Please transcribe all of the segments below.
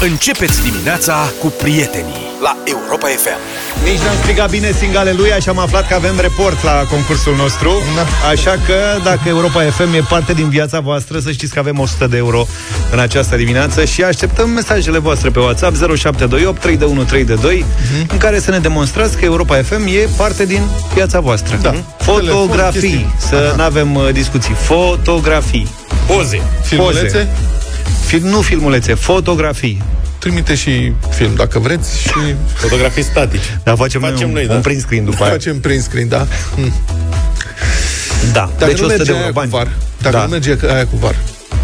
Începeți dimineața cu prietenii la Europa FM. Nici n-am strigat bine sing aleluia și am aflat că avem report la concursul nostru. Da. Așa că dacă Europa FM e parte din viața voastră, să știți că avem 100 de euro în această dimineață și așteptăm mesajele voastre pe WhatsApp 0728 3132 uh-huh. în care să ne demonstrați că Europa FM e parte din viața voastră. Da. Fotografii, să nu avem uh, discuții. Fotografii. Poze. Filmulețe? Poze. Film, nu filmulețe, fotografii. Trimite și film, dacă vreți, și... Fotografii statice. Da, facem, facem noi, un, da. un print screen după aia. Facem print screen, da. Hm. Da, dacă deci nu 100 de euro, bani. Cu var, dacă da. nu merge aia cu var,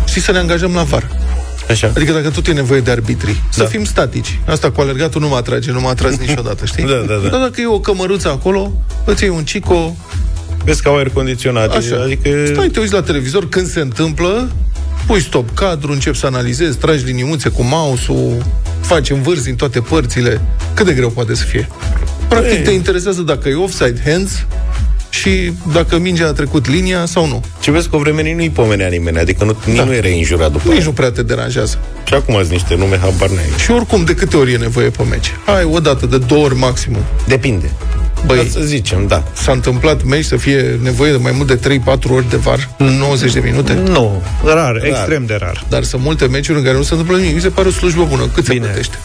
și să ne angajăm la var. Așa. Adică dacă tot e nevoie de arbitri, da. să fim statici. Asta cu alergatul nu mă atrage, nu m-a atras niciodată, știi? da, da, da. Dar dacă e o cămăruță acolo, îți iei un cico, Vezi că au aer condiționat. Așa. Adică... Stai, te uiți la televizor, când se întâmplă, pui stop cadru, începi să analizezi, tragi liniuțe cu mouse-ul, faci învârzi în toate părțile. Cât de greu poate să fie? Practic Ei. te interesează dacă e offside hands și dacă mingea a trecut linia sau nu. Ce vezi că o vreme nu-i pomenea nimeni, adică nu, da. nu era injurat după Nici aia. nu prea te deranjează. Și acum ați niște nume, habar n Și oricum, de câte ori e nevoie pe meci? Hai, o dată, de două ori maximum. Depinde. Băi, să zicem, da. S-a întâmplat meci să fie nevoie de mai mult de 3-4 ori de var în 90 de minute? Nu, rar, rar, extrem de rar. Dar sunt multe meciuri în care nu se întâmplă nimic. Mi se pare o slujbă bună. Cât Bine. se plătește?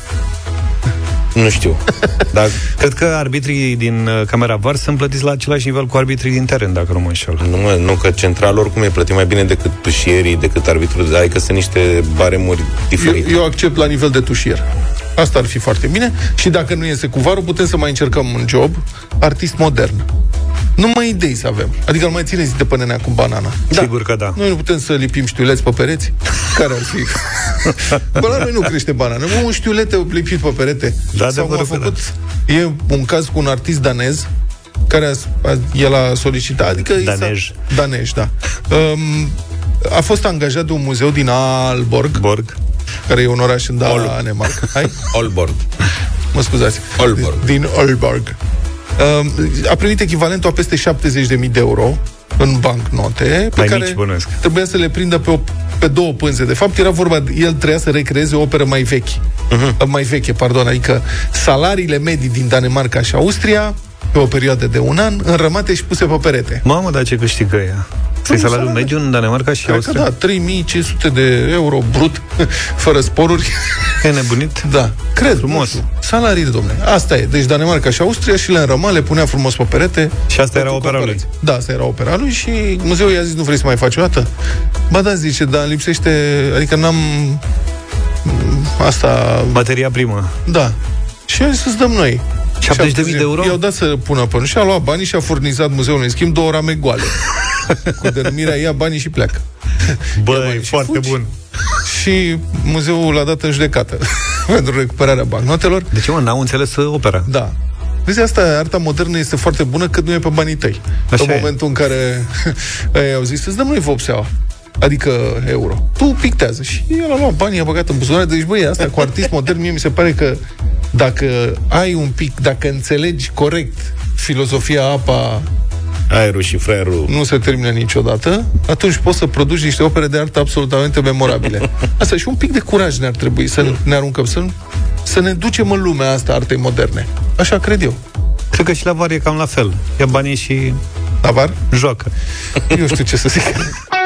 Nu știu. Dar cred că arbitrii din uh, camera VAR sunt plătiți la același nivel cu arbitrii din teren, dacă nu mă înșel. Nu, mă, nu, că central oricum e plătit mai bine decât tușierii, decât arbitrul, adică sunt niște baremuri diferite. Eu, eu accept la nivel de tușier. Asta ar fi foarte bine. Și dacă nu iese cu varul, putem să mai încercăm un job artist modern. Nu mai idei să avem. Adică nu mai țineți de până cu banana. Da. Sigur că da. Noi nu putem să lipim știuleți pe pereți? Care ar fi? Bă, la noi nu crește banana. Nu un știulete lipit pe perete. Da, Sau de făcut, da. E un caz cu un artist danez care a, a, el a solicitat, adică Danej. Danej, da. Um, a fost angajat de un muzeu din Alborg. Borg care e un oraș în Danemarca. Hai? Olborg. Mă scuzați. Olborg. Din Olborg. Uh, a primit echivalentul a peste 70.000 de euro în bancnote, pe Mai care mici, trebuia să le prindă pe, o, pe două pânze. De fapt, era vorba, el trebuia să recreeze o operă mai vechi. Uh-huh. Mai veche, pardon, adică salariile medii din Danemarca și Austria pe o perioadă de un an, înrămate și puse pe perete. Mamă, dar ce câștigă ea? Să-i salariul mediu în Danemarca și Austria? da, 3500 de euro brut, fără sporuri. E nebunit? Da, cred. Frumos. Salarii, domne. Asta e. Deci Danemarca și Austria și le înrăma, le punea frumos pe perete. Și asta era opera lui. Da, asta era opera lui și muzeul i-a zis, nu vrei să mai faci o dată? Ba da, zice, dar lipsește, adică n-am asta... Materia primă. Da. Și a zis să-ți dăm noi. 70.000 de euro? I-au dat să pună pe și a luat banii și a furnizat muzeul în schimb două rame goale. cu denumirea ia banii și pleacă. Bă, e foarte fugi. bun. Și muzeul l-a dat în judecată pentru recuperarea bancnotelor. De ce, mă, n-au înțeles opera? Da. Vezi, asta, arta modernă este foarte bună cât nu e pe banii tăi. Așa în e. momentul în care ei au zis, îți dăm noi vopseaua adică euro. Tu pictează și el a luat banii, a băgat în buzunar. Deci, băi, asta cu artist modern, mie mi se pare că dacă ai un pic, dacă înțelegi corect filozofia apa aerul și fraierul nu se termină niciodată, atunci poți să produci niște opere de artă absolutamente memorabile. Asta și un pic de curaj ne-ar trebui să ne aruncăm, să, să ne ducem în lumea asta artei moderne. Așa cred eu. Cred că și la var e cam la fel. Ia banii și... La var? Joacă. Eu știu ce să zic.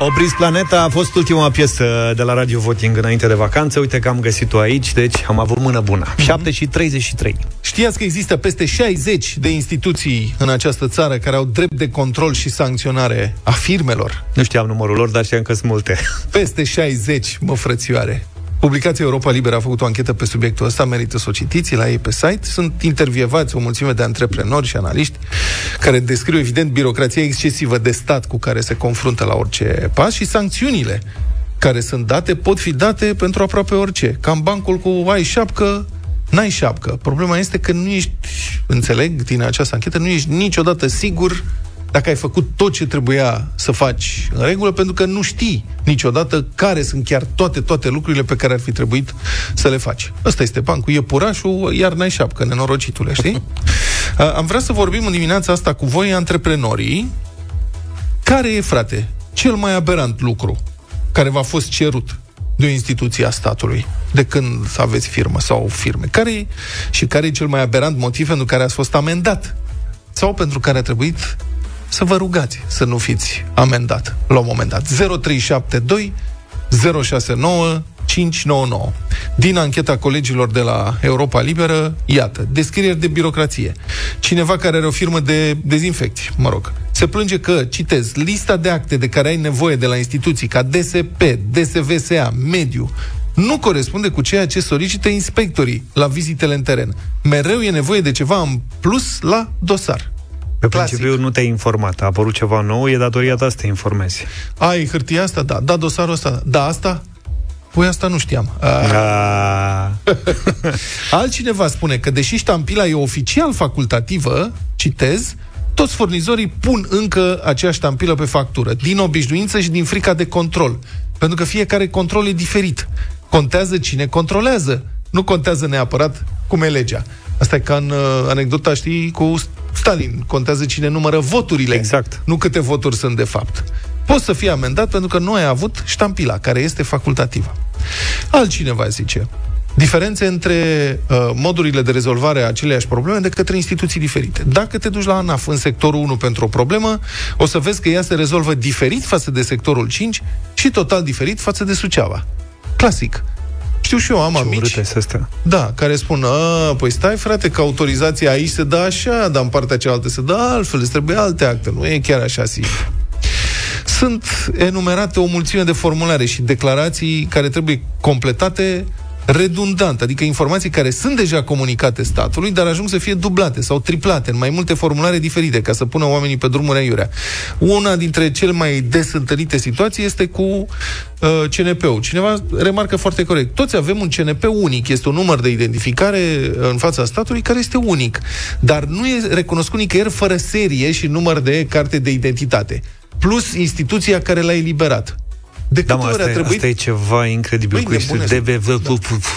Opriți Planeta a fost ultima piesă de la Radio Voting înainte de vacanță. Uite că am găsit-o aici, deci am avut mână bună. Mm-hmm. 7 și 33. Știați că există peste 60 de instituții în această țară care au drept de control și sancționare a firmelor? Nu știam numărul lor, dar știam că sunt multe. Peste 60, mă frățioare. Publicația Europa Liberă a făcut o anchetă pe subiectul ăsta, merită să o citiți la ei pe site. Sunt intervievați o mulțime de antreprenori și analiști care descriu evident birocrația excesivă de stat cu care se confruntă la orice pas și sancțiunile care sunt date pot fi date pentru aproape orice. Cam bancul cu ai șapcă, n-ai șapcă. Problema este că nu ești, înțeleg din această anchetă, nu ești niciodată sigur dacă ai făcut tot ce trebuia să faci în regulă, pentru că nu știi niciodată care sunt chiar toate, toate lucrurile pe care ar fi trebuit să le faci. Ăsta este bancul, e purașul, iar n-ai șapcă, nenorocitule, știi? Am vrea să vorbim în dimineața asta cu voi, antreprenorii, care e, frate, cel mai aberant lucru care v-a fost cerut de o instituție a statului, de când aveți firmă sau firme, care și care e cel mai aberant motiv pentru care ați fost amendat sau pentru care a trebuit să vă rugați să nu fiți amendat la un moment dat. 0372 069 599. Din ancheta colegilor de la Europa Liberă, iată, descrieri de birocrație. Cineva care are o firmă de dezinfecție, mă rog, se plânge că, citez, lista de acte de care ai nevoie de la instituții ca DSP, DSVSA, Mediu, nu corespunde cu ceea ce solicită inspectorii la vizitele în teren. Mereu e nevoie de ceva în plus la dosar. Pe Clasic. principiu nu te-ai informat. A apărut ceva nou, e datoria ta să te informezi. Ai hârtia asta? Da. Da, dosarul ăsta? Da, asta? Păi asta nu știam. A... Altcineva spune că deși ștampila e oficial facultativă, citez, toți furnizorii pun încă aceeași ștampilă pe factură, din obișnuință și din frica de control. Pentru că fiecare control e diferit. Contează cine controlează. Nu contează neapărat cum e legea. Asta e ca în uh, anecdota, știi, cu Stalin. Contează cine numără voturile. Exact. Nu câte voturi sunt de fapt. Poți să fii amendat pentru că nu ai avut ștampila, care este facultativă. Altcineva zice, diferențe între uh, modurile de rezolvare a aceleiași probleme de către instituții diferite. Dacă te duci la ANAF în sectorul 1 pentru o problemă, o să vezi că ea se rezolvă diferit față de sectorul 5 și total diferit față de Suceava. Clasic. Știu și eu, am Ce amici. Da, care spun, a, păi stai frate, că autorizația aici se dă așa, dar în partea cealaltă se dă altfel, îți trebuie alte acte, nu e chiar așa simplu. Sunt enumerate o mulțime de formulare și declarații care trebuie completate redundant, adică informații care sunt deja comunicate statului, dar ajung să fie dublate sau triplate în mai multe formulare diferite, ca să pună oamenii pe drumuri aiurea. Una dintre cele mai des întâlnite situații este cu uh, CNP-ul. Cineva remarcă foarte corect. Toți avem un CNP unic, este un număr de identificare în fața statului care este unic, dar nu e recunoscut nicăieri fără serie și număr de carte de identitate plus instituția care l-a eliberat. De da, câte ori a trebuit... asta e ceva incredibil Băi, cu DBV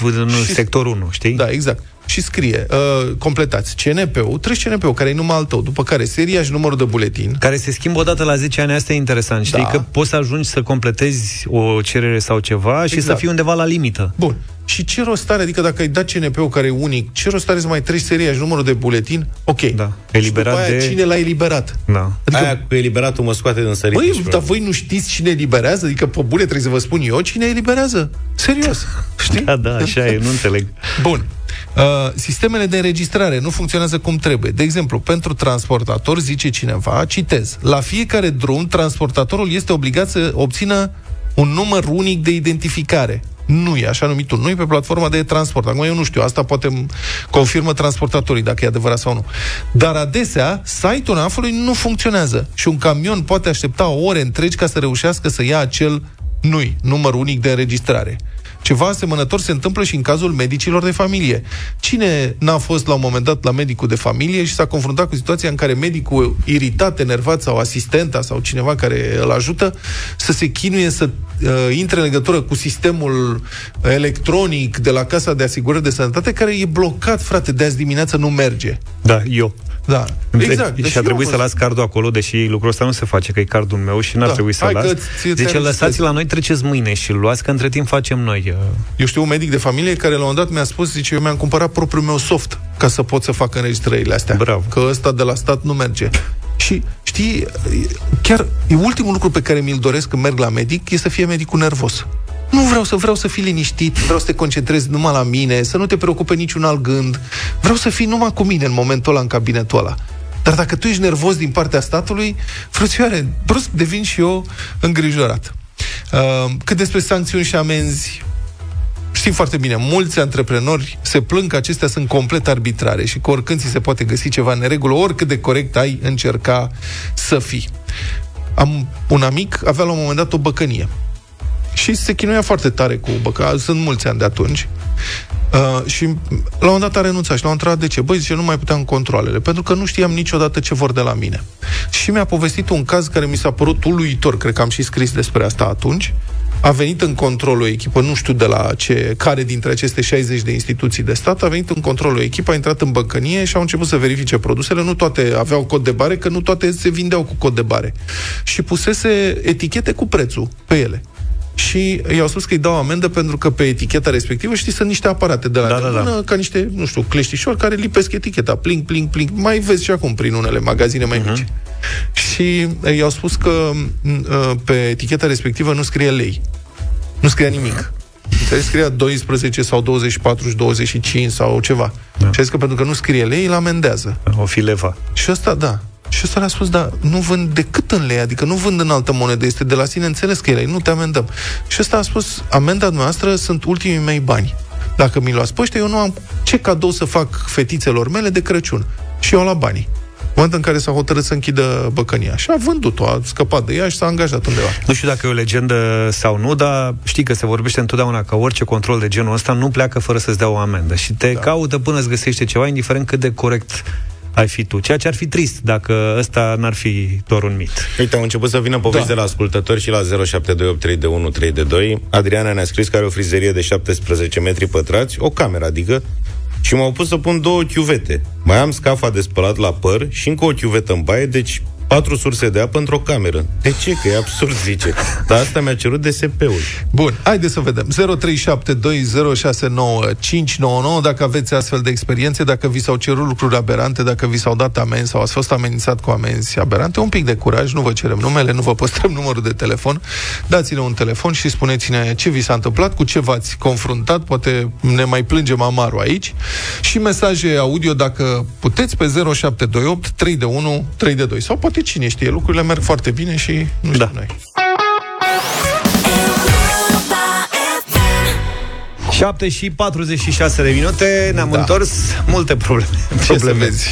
în sectorul 1, știi? Da, exact și scrie, uh, completați CNP-ul, treci CNP-ul, care e numai al tău, după care seria și numărul de buletin. Care se schimbă odată la 10 ani, asta e interesant. Știi da. că poți să ajungi să completezi o cerere sau ceva exact. și să exact. fii undeva la limită. Bun. Și ce rost are, adică dacă ai dat CNP-ul care e unic, ce rost are să mai treci seria și numărul de buletin? Ok. Da. Eliberat și după aia, de... cine l-a eliberat? Da. Adică... Aia cu eliberatul mă scoate din sărit. Băi, dar voi nu știți cine eliberează? Adică, pe bune, trebuie să vă spun eu cine eliberează. Serios. Știi? Da, da, așa e, nu înțeleg. Bun. Uh, sistemele de înregistrare nu funcționează cum trebuie. De exemplu, pentru transportator, zice cineva, citez, la fiecare drum, transportatorul este obligat să obțină un număr unic de identificare. Nu e așa numitul, nu e pe platforma de transport. Acum eu nu știu, asta poate confirmă transportatorii dacă e adevărat sau nu. Dar adesea, site-ul ANAF-ului nu funcționează și un camion poate aștepta ore întregi ca să reușească să ia acel NUI, număr unic de înregistrare. Ceva asemănător se întâmplă și în cazul medicilor de familie. Cine n-a fost la un moment dat la medicul de familie și s-a confruntat cu situația în care medicul iritat, enervat sau asistenta sau cineva care îl ajută să se chinuie să uh, intre în legătură cu sistemul electronic de la Casa de Asigurări de Sănătate care e blocat, frate, de azi dimineață nu merge. Da, eu. Da, exact. Deci și a trebuit să las cardul acolo, deși lucrul ăsta nu se face, că e cardul meu și n-ar da. trebui să las. Deci lăsați la noi, treceți mâine și luați, că între timp facem noi. Uh. Eu știu un medic de familie care la un moment dat mi-a spus, zice, eu mi-am cumpărat propriul meu soft ca să pot să fac înregistrările astea. Bravo. Că ăsta de la stat nu merge. Și știi, chiar e ultimul lucru pe care mi-l doresc când merg la medic, e să fie medicul nervos. Nu vreau să vreau să fii liniștit, vreau să te concentrezi numai la mine, să nu te preocupe niciun alt gând. Vreau să fii numai cu mine în momentul ăla, în cabinetul ăla. Dar dacă tu ești nervos din partea statului, frățioare, brusc devin și eu îngrijorat. Uh, cât despre sancțiuni și amenzi, știm foarte bine, mulți antreprenori se plâng că acestea sunt complet arbitrare și că oricând ți se poate găsi ceva în neregulă, oricât de corect ai încerca să fii. Am un amic, avea la un moment dat o băcănie și se chinuia foarte tare cu băca, sunt mulți ani de atunci. Uh, și la un moment dat a renunțat și l-am întrebat de ce. Băi, zice, nu mai puteam controlele, pentru că nu știam niciodată ce vor de la mine. Și mi-a povestit un caz care mi s-a părut uluitor, cred că am și scris despre asta atunci. A venit în control o echipă, nu știu de la ce, care dintre aceste 60 de instituții de stat, a venit în control o echipă, a intrat în băncănie și au început să verifice produsele. Nu toate aveau cod de bare, că nu toate se vindeau cu cod de bare. Și pusese etichete cu prețul pe ele și i-au spus că îi dau amendă pentru că pe eticheta respectivă, știi, sunt niște aparate de la Da, da, da. mână, ca niște, nu știu, cleștișori care lipesc eticheta, pling, pling, pling. Mai vezi și acum prin unele magazine mai mici. Și uh, i-au spus că uh, pe eticheta respectivă nu scrie lei. Nu scria nimic. Înțelegi? Scria 12 sau 24 și 25 sau ceva. Da. Și a zis că pentru că nu scrie lei, îl amendează. O fi leva. Și ăsta, da. Și ăsta le-a spus, da, nu vând decât în lei, adică nu vând în altă monedă, este de la sine înțeles că e lei, nu te amendăm. Și ăsta a spus, amenda noastră sunt ultimii mei bani. Dacă mi luați pe ăștia, eu nu am ce cadou să fac fetițelor mele de Crăciun. Și eu am la banii. În momentul în care s-a hotărât să închidă băcănia. Și a vândut-o, a scăpat de ea și s-a angajat undeva. Nu știu dacă e o legendă sau nu, dar știi că se vorbește întotdeauna că orice control de genul ăsta nu pleacă fără să-ți dea o amendă și te da. caută până îți găsește ceva, indiferent cât de corect ai fi tu. Ceea ce ar fi trist dacă ăsta n-ar fi doar un mit. Uite, au început să vină povești Da. de la ascultători și la 07283132. Adriana ne-a scris că are o frizerie de 17 metri pătrați, o cameră adică, și m-au pus să pun două chiuvete. Mai am scafa de spălat la păr și încă o chiuvetă în baie, deci patru surse de apă într-o cameră. De ce? Că e absurd, zice. Dar asta mi-a cerut DSP-ul. Bun, haideți să vedem. 0372069599 dacă aveți astfel de experiențe, dacă vi s-au cerut lucruri aberante, dacă vi s-au dat amenzi sau ați fost amenințat cu amenzi aberante, un pic de curaj, nu vă cerem numele, nu vă păstrăm numărul de telefon, dați-ne un telefon și spuneți-ne ce vi s-a întâmplat, cu ce v-ați confruntat, poate ne mai plângem amarul aici, și mesaje audio dacă puteți pe 0728 3 de 1 3 de 2 sau poate cine știe, lucrurile merg foarte bine și nu știu Da. noi. 7 și 46 de minute, ne-am Da. întors, multe probleme. Ce probleme. să vezi?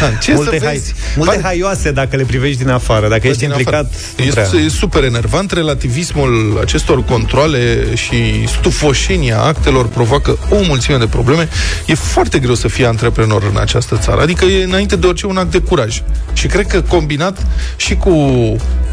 Da, ce multe, să hai, vezi? multe Pare- haioase dacă le privești din afară. Dacă ești din implicat, afară. nu prea. E, e super enervant. Relativismul acestor controle și stufoșenia actelor provoacă o mulțime de probleme. E foarte greu să fii antreprenor în această țară. Adică e înainte de orice un act de curaj. Și cred că combinat și cu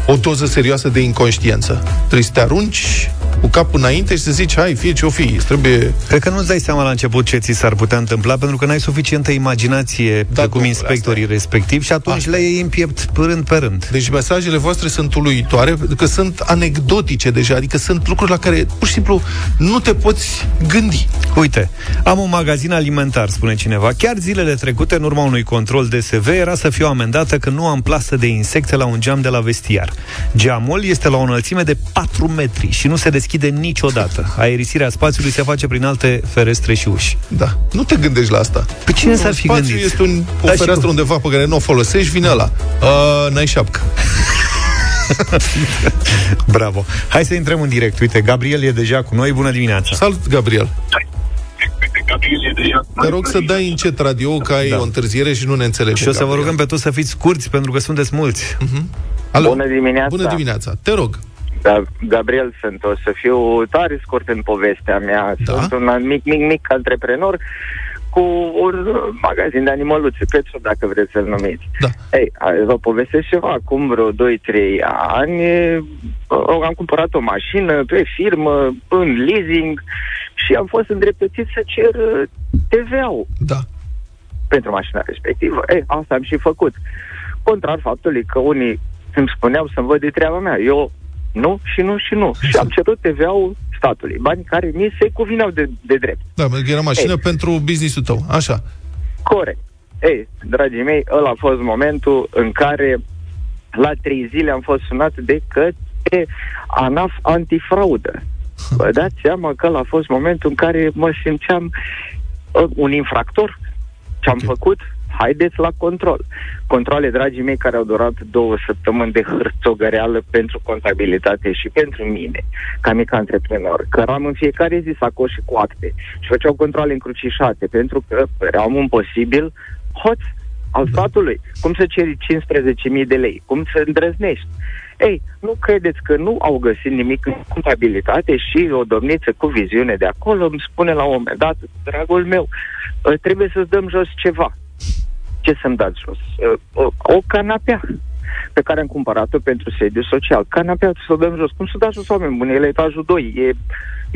o doză serioasă de inconștiență. Trebuie să te arunci cu capul înainte și să zici, hai, fie ce o fi, îți trebuie... Cred că nu-ți dai seama la început ce ți s-ar putea întâmpla, pentru că n-ai suficientă imaginație, Da, precum domnule, inspectorii respectivi, și atunci Asta. le iei în piept rând pe rând. Deci mesajele voastre sunt uluitoare, pentru că sunt anecdotice deja, adică sunt lucruri la care pur și simplu nu te poți gândi. Uite, am un magazin alimentar, spune cineva. Chiar zilele trecute, în urma unui control DSV, era să fiu amendată că nu am plasă de insecte la un geam de la vestiar. Geamul este la o înălțime de 4 metri și nu se deschide niciodată. Aerisirea spațiului se face prin alte ferestre și uși. Da. Nu te gândești la asta. Pe cine Nu, s-ar fi spațiu gândit? este un, o Da, și fereastră cum? undeva pe care nu o folosești, vine ăla. Uh, n-ai șapcă. Bravo. Hai să intrăm în direct. Uite, Gabriel e deja cu noi. Bună dimineața. Salut, Gabriel. Te rog să dai încet radio, că ai Da. o întârziere și nu ne înțelegi. Și o să vă rugăm pe toți să fiți scurți, pentru că sunteți mulți. Alo. Bună dimineața. Bună dimineața. Te rog. Da, Gabriel sunt, o să fiu tare scurt în povestea mea. Da. Sunt un mic, mic, mic antreprenor cu un uh, magazin de animăluțe, Petru, dacă vreți să-l numiți. Da. Ei, a- vă povestesc ceva. Acum vreo 2-3 ani uh, am cumpărat o mașină pe firmă, în leasing și am fost îndreptățit să cer uh, TVA-ul Da. pentru mașina respectivă. Ei, asta am și făcut. Contrar faptului că unii îmi spuneau să-mi văd de treaba mea. Eu nu și nu și nu. Și am cerut TVA-ul statului, bani care mi se cuvineau de, de drept. Da, pentru că era mașină Ei. pentru business-ul tău. Așa. Corect. Ei, dragii mei, ăla a fost momentul în care la trei zile am fost sunat de către ANAF antifraudă. Vă dați seama că ăla a fost momentul în care mă simțeam uh, un infractor. Ce am Ok. făcut? Haideți la control. Controle, dragii mei, care au durat două săptămâni de hârțogăreală pentru contabilitate și pentru mine, ca mic antreprenor. Căram în fiecare zi sacoși cu acte și făceau controle încrucișate, pentru că păream un posibil hoț al statului. Cum să ceri 15.000 de lei? Cum să îndrăznești? Ei, nu credeți că nu au găsit nimic în contabilitate și o domniță cu viziune de acolo îmi spune la un moment dat, dragul meu, ă, trebuie să-ți dăm jos ceva. Ce să-mi dați jos? Ă, O, o canapea pe care am cumpărat-o pentru sediu social. Canapea să o dăm jos. Cum să dați jos oameni buni? E la etajul 2. E,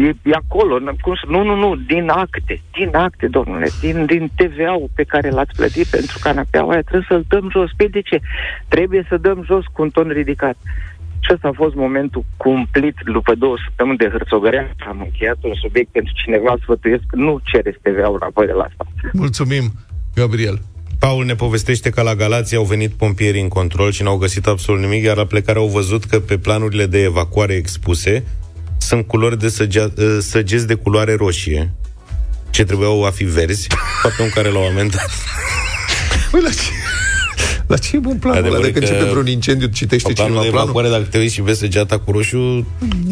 e, e acolo. N- Cum să... Nu, nu, nu. Din acte. Din acte, domnule. Din, din TVA-ul pe care l-ați plătit pentru canapeaua aia trebuie să-l dăm jos. Pe de ce? Trebuie să dăm jos cu un ton ridicat. Și ăsta a fost momentul cumplit după două săptămâni de hârțogărea. Am încheiat un subiect pentru cineva sfătuiesc, nu cere TVA-ul înapoi de la stat. Mulțumim, Gabriel. Paul ne povestește că la Galați au venit pompierii în control și n-au găsit absolut nimic, iar la plecare au văzut că pe planurile de evacuare expuse sunt culori de săgea, ă, săgeți de culoare roșie, ce trebuiau a fi verzi, faptul în care l-au amendat. Păi la ce? La ce e bun planul ăla? Adevărul De când că începe vreun incendiu, citește Planul cineva de planul? evacuare, dacă te uiți și vezi săgeata cu roșu,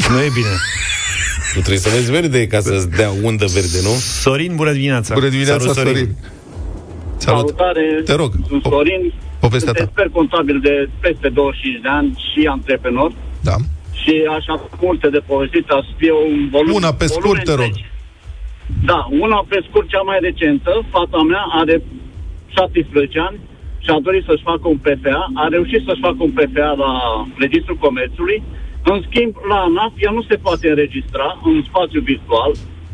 Nu e bine. tu trebuie să vezi verde ca să-ți dea undă verde, nu? Sorin, bună dimineața! Bună dimineața, Salut, Sorin. Sorin. Salut. Salutare, Te rog, sunt po- Sorin, povestea sunt ta. expert contabil de peste 25 de ani și antreprenor Da. și aș avea multe de povestit, aș fi un volum. Una pe volume scurt, te rog. întregi. Da, una pe scurt, cea mai recentă, fata mea are 17 ani și a dorit să-și facă un PFA, a reușit să-și facă un PFA la Registrul Comerțului, în schimb, la ANAF, ea nu se poate înregistra în spațiu virtual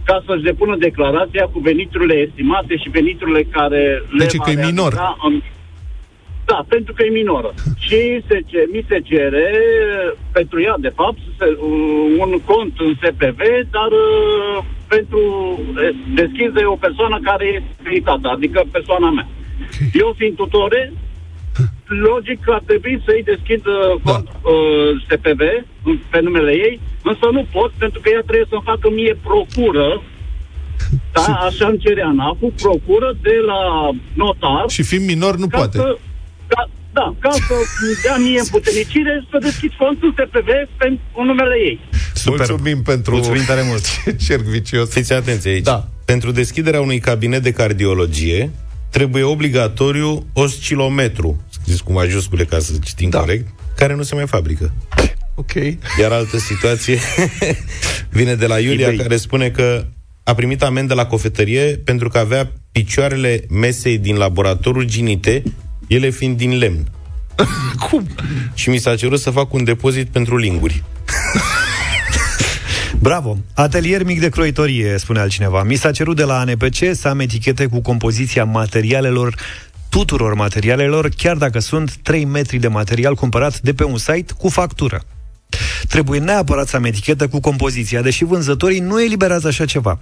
ca să-și depună declarația cu veniturile estimate și veniturile care le Deci va că e minor. realiza În... Da, pentru că e minoră. și se, ce- mi se cere pentru ea, de fapt, se, un cont în SPV, dar uh, pentru eh, deschis de o persoană care este abilitată, adică persoana mea. Eu fiind tutore, logic că ar trebui să-i deschid uh, cont uh, SPV în- pe numele ei, însă nu pot pentru că ea trebuie să-mi facă mie procură da, așa îmi cere ANAF-ul, procură de la notar Și fiind minor nu ca poate. Să, ca, da, ca să dea mie împuternicire să deschid contul SPV pentru numele ei. Super. Mulțumim pentru... Mulțumim tare mult. Ce cerc vicios. Fiți atenți aici. Da. Pentru deschiderea unui cabinet de cardiologie trebuie obligatoriu oscilometru, scris cu majuscule ca să citim Da. corect, care nu se mai fabrică. Ok. Iar altă situație vine de la Iulia, eBay. care spune că a primit amendă la cofetărie pentru că avea picioarele mesei din laboratorul ginite, ele fiind din lemn. Cum? Și mi s-a cerut să fac un depozit pentru linguri. Bravo! Atelier mic de croitorie, spune altcineva. Mi s-a cerut de la ANPC să am etichete cu compoziția materialelor tuturor materialelor, chiar dacă sunt 3 metri de material cumpărat de pe un site cu factură. Trebuie neapărat să am etichetă cu compoziția, deși vânzătorii nu eliberează așa ceva.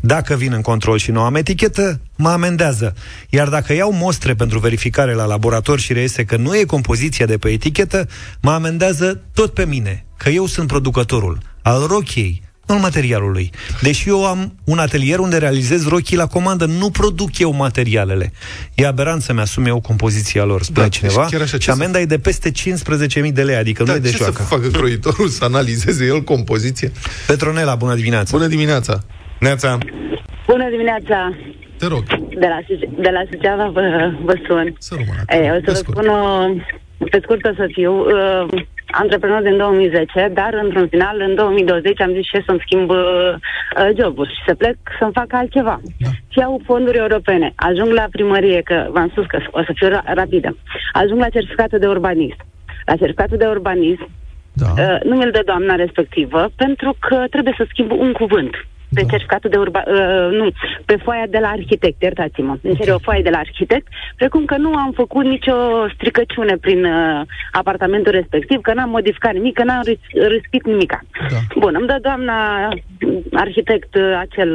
Dacă vin în control și nu am etichetă, mă amendează. Iar dacă iau mostre pentru verificare la laborator și reiese că nu e compoziția de pe etichetă, mă amendează tot pe mine, că eu sunt producătorul al rochiei, nu al materialului. Deși eu am un atelier unde realizez rochii la comandă, nu produc eu materialele. E aberant să-mi asum eu compoziția lor, spune Da, cineva. deci chiar așa, ce și să- amenda e de peste 15.000 de lei, adică nu Da, e de ce joacă. să facă croitorul? Să analizeze el compoziția? Petronela, bună dimineața! Bună dimineața! Neața, Bună dimineața! Te rog, De la, Suce- de la Suceava vă, vă sun. să rămână. Ei, o să Pe vă scurt. spun, uh, pe scurt o să fiu, uh, antreprenor din 2010, dar într-un final, în 2020, am zis ce să-mi schimb uh, uh, jobul și să plec să-mi fac altceva. Da. Și iau fonduri europene. Ajung la primărie, că v-am spus că o să fiu ra- rapidă. Ajung la certificatul de urbanism. La certificatul de urbanism Da. Uh, nu mi-l dă doamna respectivă pentru că trebuie să schimb un cuvânt pe Da. certificatul de urba... Uh, nu, pe foaia de la arhitect, iertați-mă. Îmi cere o foaie de la arhitect, precum că nu am făcut nicio stricăciune prin uh, apartamentul respectiv, că n-am modificat nimic, că n-am ris- rispit nimica. Da. Bun, îmi dă doamna arhitect uh, acel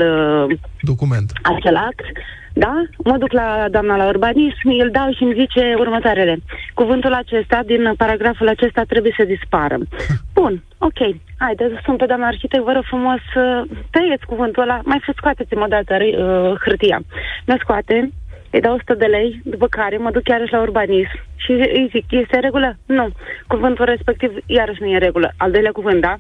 uh, Document. acel act, da? Mă duc la doamna la urbanism, îl dau și îmi zice următoarele. Cuvântul acesta, din paragraful acesta, trebuie să dispară. Bun, ok. Haide, sunt pe doamna arhitect, vă rog frumos, uh, tăieți cuvântul ăla, mai să scoateți-mă o dată uh, hârtia. Mi scoate, îi dau 100 de lei, după care mă duc iarăși la urbanism și îi zic, este în regulă? Nu. Cuvântul respectiv iarăși nu e în regulă. Al doilea cuvânt, da?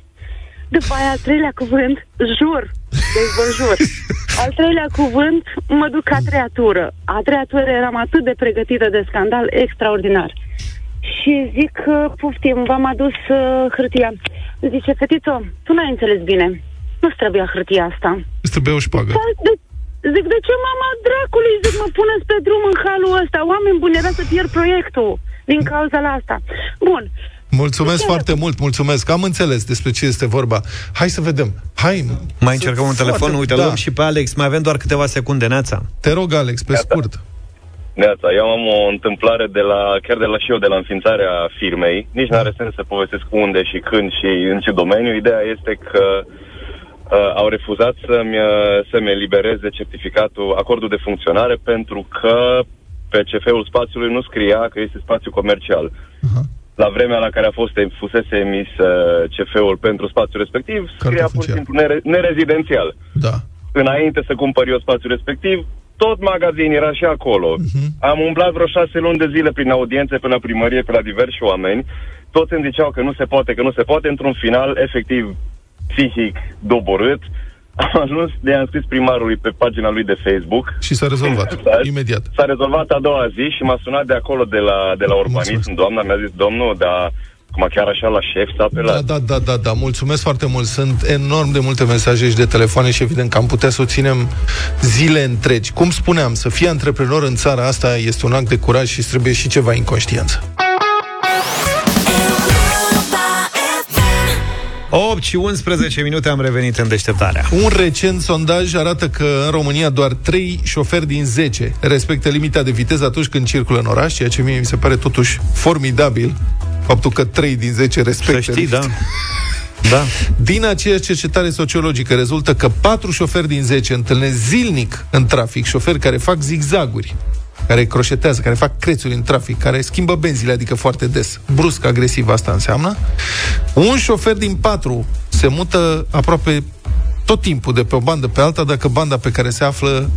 După aia, al treilea cuvânt, jur, deci vă jur. Al treilea cuvânt, mă duc a treia tură. A treia tură eram atât de pregătită de scandal extraordinar. Și zic, uh, poftim, v-am adus uh, hârtia. Zice, fetițo, tu n-ai înțeles bine. Nu-ți trebuia hârtia asta. Îți trebuie o șpagă. Da, de, zic, de ce mama dracului? Zic, mă puneți pe drum în halul ăsta. Oameni buni, era să pierd proiectul din cauza la asta. Bun. Mulțumesc Ce? foarte mult, mulțumesc. Am înțeles despre ce este vorba. Hai să vedem. Hai. Mai Sunt încercăm un telefon, foarte- uite, da. luăm și pe Alex, mai avem doar câteva secunde, Neața. Te rog, Alex, pe scurt. Neața, eu am o întâmplare de la, chiar de la și eu, de la înființarea firmei. Nici nu are sens să povestesc unde și când și în ce domeniu. Ideea este că uh, au refuzat să-mi, uh, să-mi elibereze certificatul, acordul de funcționare, pentru că pe CF-ul spațiului nu scria că este spațiu comercial. Uh-huh. La vremea la care a fost fusese emis uh, CF-ul pentru spațiul respectiv, scria pur și simplu nere- nerezidențial. Da. Înainte să cumpăr eu spațiul respectiv, tot magazin era și acolo. Uh-huh. Am umblat vreo șase luni de zile prin audiențe, pe la primărie, pe la diversi oameni. Toți îmi ziceau că nu se poate, că nu se poate. Într-un final, efectiv, psihic doborât, am ajuns de am scris primarului pe pagina lui de Facebook. Și s-a rezolvat, imediat. S-a rezolvat a doua zi și m-a sunat de acolo, de la, de la urbanism, Mulțumesc. doamna, mi-a zis, domnul, dar cum chiar așa la șef s-a apelat. Da, da, da, da, da, mulțumesc foarte mult. Sunt enorm de multe mesaje și de telefoane și evident că am putea să o ținem zile întregi. Cum spuneam, să fii antreprenor în țara asta este un act de curaj și trebuie și ceva inconștiență. 8 și 11 minute am revenit în deșteptarea. Un recent sondaj arată că în România doar 3 șoferi din 10 respectă limita de viteză atunci când circulă în oraș, ceea ce mie mi se pare totuși formidabil faptul că 3 din 10 respectă. Să știi, da. Da. Din aceeași cercetare sociologică rezultă că 4 șoferi din 10 întâlnesc zilnic în trafic șoferi care fac zigzaguri care croșetează, care fac crețuri în trafic, care schimbă benzile, adică foarte des. Brusc, agresiv, asta înseamnă. Un șofer din patru se mută aproape tot timpul de pe o bandă pe alta, dacă banda pe care se află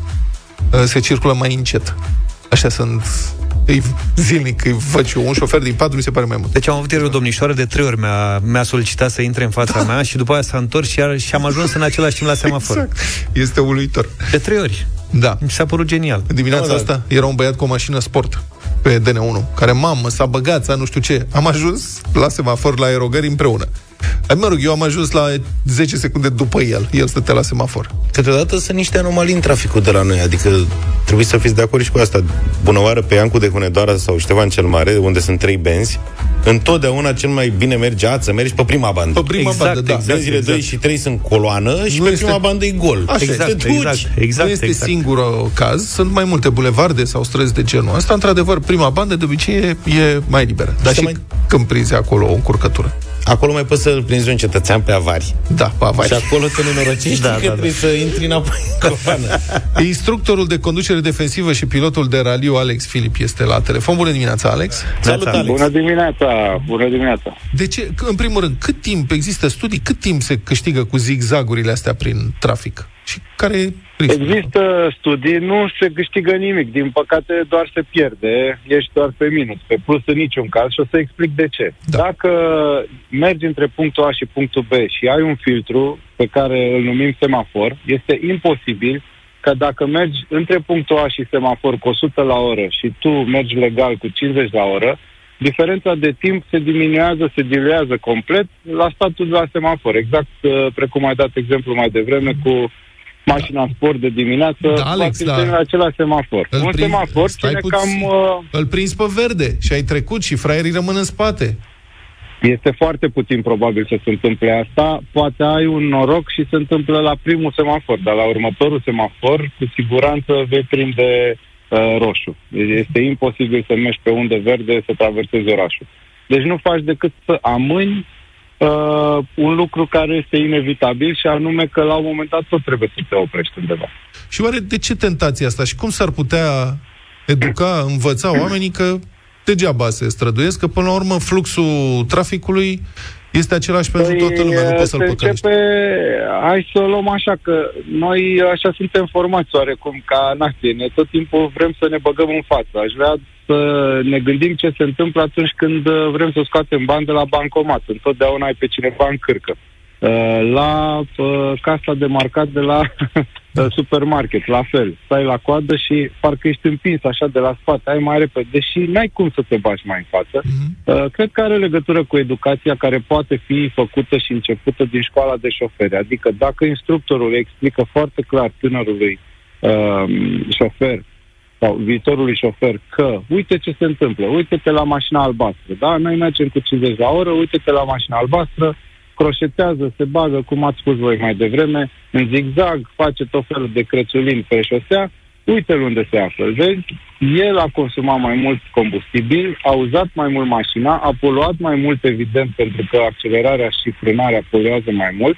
uh, se circulă mai încet. Așa sunt îi, zilnic îi văd și eu. Un șofer din patru mi se pare mai mult. Deci am avut ieri o domnișoară de trei ori mi-a, mi-a solicitat să intre în fața da. mea și după aia s-a întors și, iar, și am ajuns în același timp la semafor. Exact. Este uluitor. De trei ori. Da. Mi s-a părut genial. Dimineața da, asta era un băiat cu o mașină sport pe DN1, care, mamă, s-a băgat, nu știu ce. Am ajuns la semafor la aerogări împreună. Mă rog, eu am ajuns la 10 secunde după el. El stătea la semafor. Câteodată sunt niște anomalii în traficul de la noi, adică trebuie să fiți de acord și cu asta. Bună oară pe Iancu de Hunedoara sau Ștefan cel Mare, unde sunt trei benzi, întotdeauna cel mai bine merge a, să mergi pe prima bandă. Pe prima exact, bandă, da. Exact, Benzile exact. 2 și 3 sunt coloană și nu pe este... prima bandă e gol. Așa, exact, exact, exact, exact, nu este exact. singurul caz, sunt mai multe bulevarde sau străzi de genul ăsta. Într-adevăr, prima bandă de obicei e, e mai liberă. Dar și mai... când prinzi acolo o încurcătură. Acolo mai poți să-l prinzi un cetățean pe avari. Da, pe avari. Și acolo te nenorocești da, că da, trebuie da. să intri înapoi în Instructorul de conducere defensivă și pilotul de raliu Alex Filip este la telefon. Bună dimineața, Alex! Salut, Alex! Bună dimineața! Bună dimineața! De ce? În primul rând, cât timp există studii, cât timp se câștigă cu zigzagurile astea prin trafic? Și care Există studii, nu se câștigă nimic. Din păcate, doar se pierde. Ești doar pe minus, pe plus în niciun caz și o să explic de ce. Da. Dacă mergi între punctul A și punctul B și ai un filtru pe care îl numim semafor, este imposibil că dacă mergi între punctul A și semafor cu 100 la oră și tu mergi legal cu 50 la oră, diferența de timp se diminuează, se diluează complet la statul de la semafor. Exact uh, precum ai dat exemplu mai devreme cu mașina sport de dimineață, da, Alex, da. la același semafor. Îl un prin... semafor ține puț... cam... Uh... Îl prins pe verde și ai trecut și fraierii rămân în spate. Este foarte puțin probabil să se întâmple asta. Poate ai un noroc și se întâmplă la primul semafor, dar la următorul semafor, cu siguranță vei prinde uh, roșu. Este imposibil să mergi pe unde verde să traversezi orașul. Deci nu faci decât să amâni uh, un lucru care este inevitabil și anume că la un moment dat tot trebuie să te oprești undeva. Și oare de ce tentația asta? Și cum s-ar putea educa, învăța oamenii că degeaba se străduiesc, că până la urmă fluxul traficului este același pentru păi, toată lumea, nu poți să-l păcălești. Începe, hai să o luăm așa, că noi așa suntem formați oarecum ca nație. Ne tot timpul vrem să ne băgăm în față. Aș vrea să ne gândim ce se întâmplă atunci când vrem să scoatem bani de la bancomat. Întotdeauna ai pe cineva în cârcă. Uh, la uh, casa de marcat de la uh, supermarket, la fel. Stai la coadă și parcă ești împins așa de la spate, ai mai repede, deși n-ai cum să te bagi mai în față. Mm-hmm. Cred că are legătură cu educația care poate fi făcută și începută din școala de șoferi. Adică dacă instructorul explică foarte clar tânărului uh, șofer sau viitorului șofer că uite ce se întâmplă, uite-te la mașina albastră, da? Noi mergem cu 50 la oră, uite-te la mașina albastră, croșetează, se bagă, cum ați spus voi mai devreme, în zigzag, face tot felul de crețulini pe șosea uite unde se află. Vezi, el a consumat mai mult combustibil, a uzat mai mult mașina, a poluat mai mult, evident, pentru că accelerarea și frânarea poluează mai mult,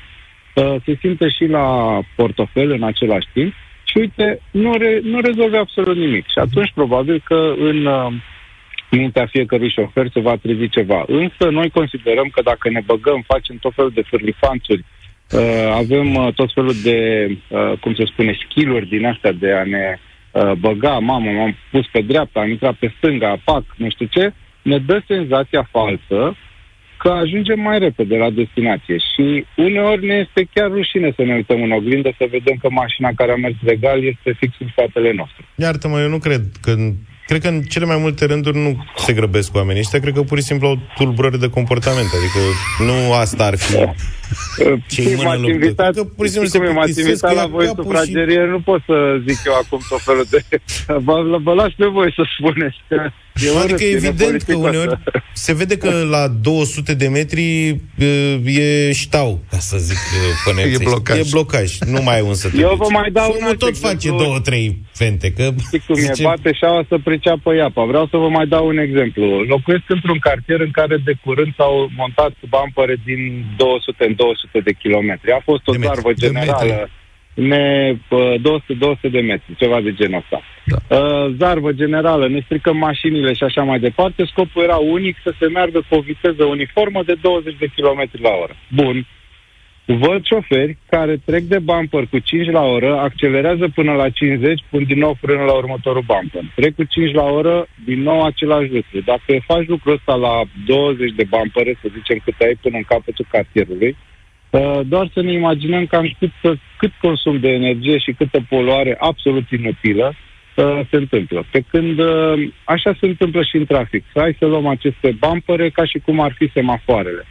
uh, se simte și la portofel în același timp și uite, nu, re, nu rezolve absolut nimic. Și atunci probabil că în uh, mintea fiecărui șofer se va trezi ceva. Însă noi considerăm că dacă ne băgăm, facem tot felul de fârlifanțuri, uh, avem uh, tot felul de, uh, cum se spune, skill-uri din astea de a ne uh, băga, mamă, m-am pus pe dreapta, am intrat pe stânga, pac, nu știu ce, ne dă senzația falsă că ajungem mai repede la destinație și uneori ne este chiar rușine să ne uităm în oglindă să vedem că mașina care a mers legal este fix în spatele nostru. Iartă-mă, eu nu cred că Cred că în cele mai multe rânduri nu se grăbesc oamenii ăștia, cred că pur și simplu au tulburări de comportament, adică nu asta ar fi ce m-ați invitat, că pur și simplu se m-ați invitat la voi sufragerie, și... nu pot să zic eu acum tot felul de... vă, vă las pe voi să spuneți. E adică e evident că uneori se vede că la 200 de metri e ștau, ca să zic până e blocaj. E blocaj, nu mai un să te Eu vă mai dau un tot face două, trei fente, că... Știi cum zice... e, bate șaua să priceapă iapa. Vreau să vă mai dau un exemplu. Locuiesc într-un cartier în care de curând s-au montat bampere din 200 în 200 de kilometri. A fost o de zarvă generală, ne, 200-200 de metri, ceva de genul ăsta. Da. Uh, zarvă generală, ne stricăm mașinile și așa mai departe. Scopul era unic să se meargă cu o viteză uniformă de 20 de km la oră. Bun. Văd șoferi care trec de bumper cu 5 la oră, accelerează până la 50, pun din nou frână la următorul bumper. Trec cu 5 la oră, din nou același lucru. Dacă faci lucrul ăsta la 20 de bumpere, să zicem cât ai până în capătul cartierului, uh, doar să ne imaginăm cam cât, cât consum de energie și câtă poluare absolut inutilă uh, se întâmplă. Pe când uh, așa se întâmplă și în trafic. Hai să luăm aceste bumpere ca și cum ar fi semafoarele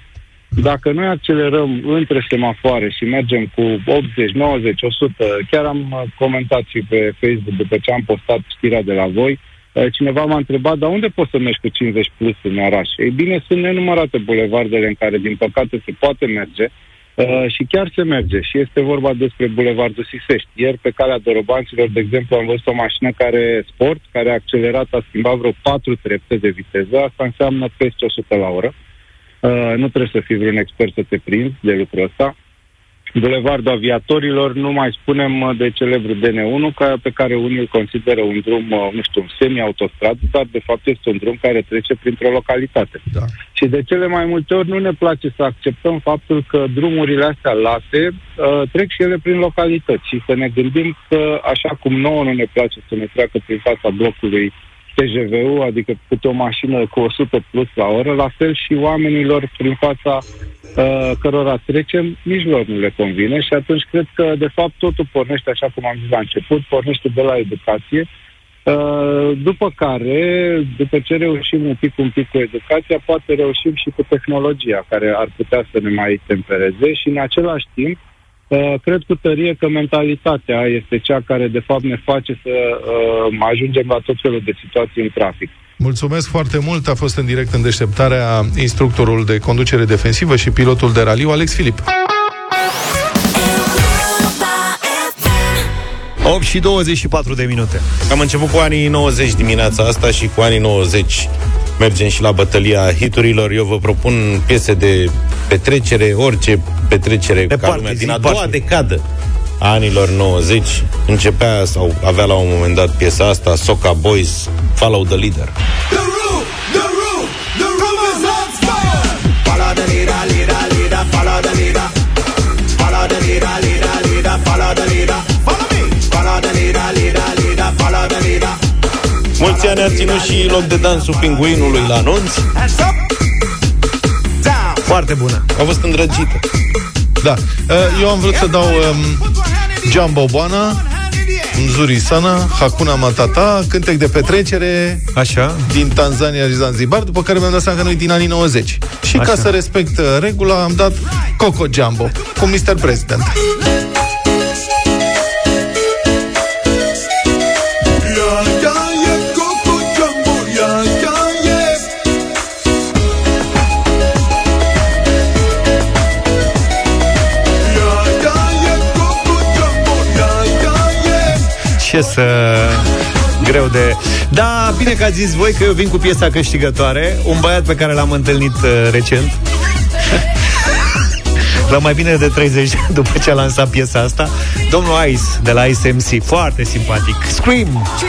dacă noi accelerăm între semafoare și mergem cu 80, 90, 100, chiar am uh, comentat și pe Facebook după ce am postat știrea de la voi, uh, cineva m-a întrebat, dar unde poți să mergi cu 50 plus în oraș? Ei bine, sunt nenumărate bulevardele în care, din păcate, se poate merge uh, și chiar se merge. Și este vorba despre bulevardul Sisești. Ieri, pe calea Dorobanților, de exemplu, am văzut o mașină care sport, care a accelerat, a schimbat vreo 4 trepte de viteză, asta înseamnă peste 100 la oră. Uh, nu trebuie să fii vreun expert să te prinzi de lucrul ăsta. Bulevardul Aviatorilor, nu mai spunem uh, de celebru DN1, ca, pe care unii îl consideră un drum, uh, nu știu, un semi-autostradă, dar de fapt este un drum care trece printr-o localitate. Da. Și de cele mai multe ori nu ne place să acceptăm faptul că drumurile astea late uh, trec și ele prin localități și să ne gândim că așa cum nouă nu ne place să ne treacă prin fața blocului TGV-ul, adică câte o mașină cu 100 plus la oră, la fel și oamenilor prin fața uh, cărora trecem, nici lor nu le convine și atunci cred că, de fapt, totul pornește, așa cum am zis la început, pornește de la educație, uh, după care, după ce reușim un pic, un pic cu educația, poate reușim și cu tehnologia, care ar putea să ne mai tempereze și, în același timp, Uh, cred cu tărie că mentalitatea este cea care, de fapt, ne face să uh, ajungem la tot felul de situații în trafic. Mulțumesc foarte mult. A fost în direct în deșteptarea instructorul de conducere defensivă și pilotul de raliu, Alex Filip. 8 și 24 de minute. Am început cu anii 90 dimineața asta și cu anii 90 mergem și la bătălia hiturilor. Eu vă propun piese de petrecere, orice petrecere de ca lumea din a doua party. decadă a anilor 90 începea sau avea la un moment dat piesa asta Soca Boys Follow the Leader. The rule, the rule, the Follow the leader, leader, leader, follow the leader. Follow the leader, leader, leader, follow the leader. Mulți ani a ținut și loc de dansul pinguinului la anunț. Foarte bună. A fost îndrăgită. Da. Uh, eu am vrut să dau um, Jumbo Boana, Mzuri Sana, Hakuna Matata, cântec de petrecere Așa. din Tanzania și Zanzibar, după care mi-am dat seama că nu din anii 90. Și Așa. ca să respect uh, regula, am dat Coco Jumbo cu Mr. President. Ce să... Greu de... Da, bine că ați zis voi că eu vin cu piesa câștigătoare Un băiat pe care l-am întâlnit uh, recent. La mai bine de 30 de ani după ce a lansat piesa asta Domnul Ice de la Ice MC Foarte simpatic. Scream! She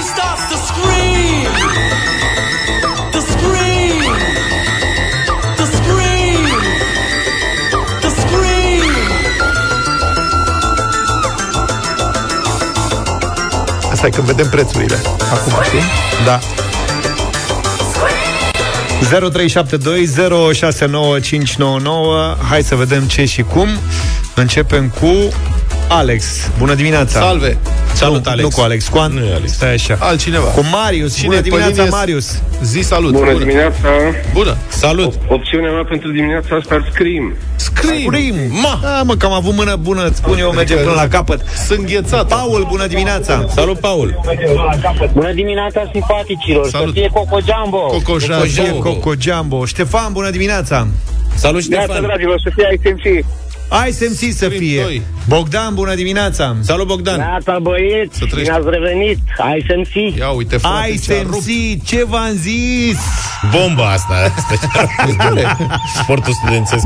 Asta e când vedem prețurile. Acum, știi? Da 0372069599 Hai să vedem ce și cum Începem cu Alex, bună dimineața Salve! Salut, nu, Alex. Nu cu Alex, cu An... Nu e Alex. Stai așa Altcineva. Cu Marius, Cine bună e pe dimineața linie? Marius Zi salut! Bună dimineața! Bună! Salut! Opțiunea mea pentru dimineața asta ar Scream. Scream! Scream Ma! A, mă, că am avut mână bună, îți spun eu, mergem până la capăt Sunt înghețat. Paul, bună dimineața Salut, Paul! Bună dimineața, simpaticilor! Salut. Să fie Coco Jumbo! Coco Fie Jumbo. Coco Jumbo Ștefan, bună dimineața Salut, Neața, Ștefan! dragilor, să fie ISMC. Ai simți să fie doi. Bogdan, bună dimineața Salut, Bogdan! Neața, băieți! Să trăiești. Bine ați revenit! Hai să-mi fi! Ia uite, frate, Ai ce-a rupt. simți, ce v-am zis Bomba asta! asta Sportul studențesc.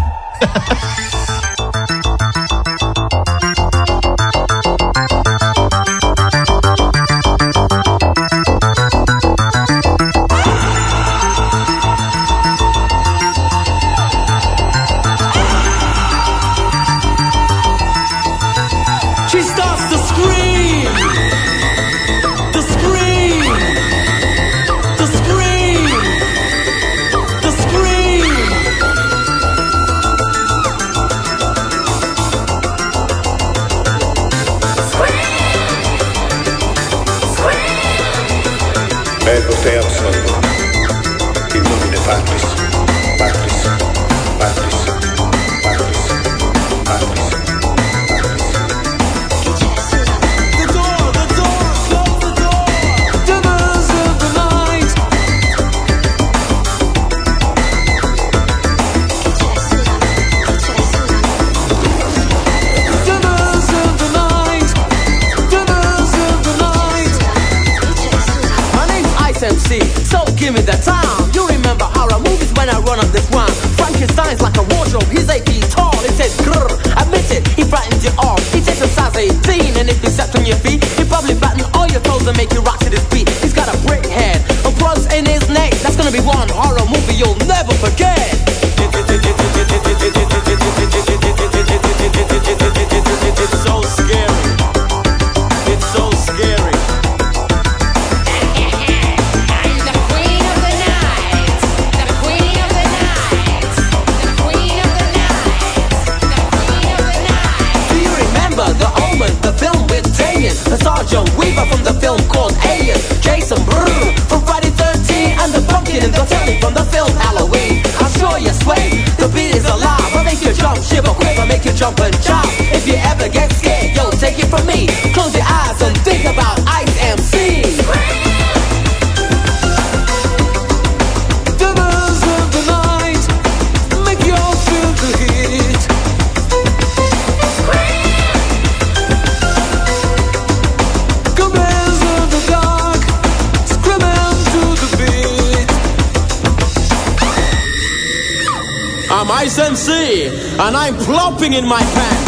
And I'm plopping in my pants.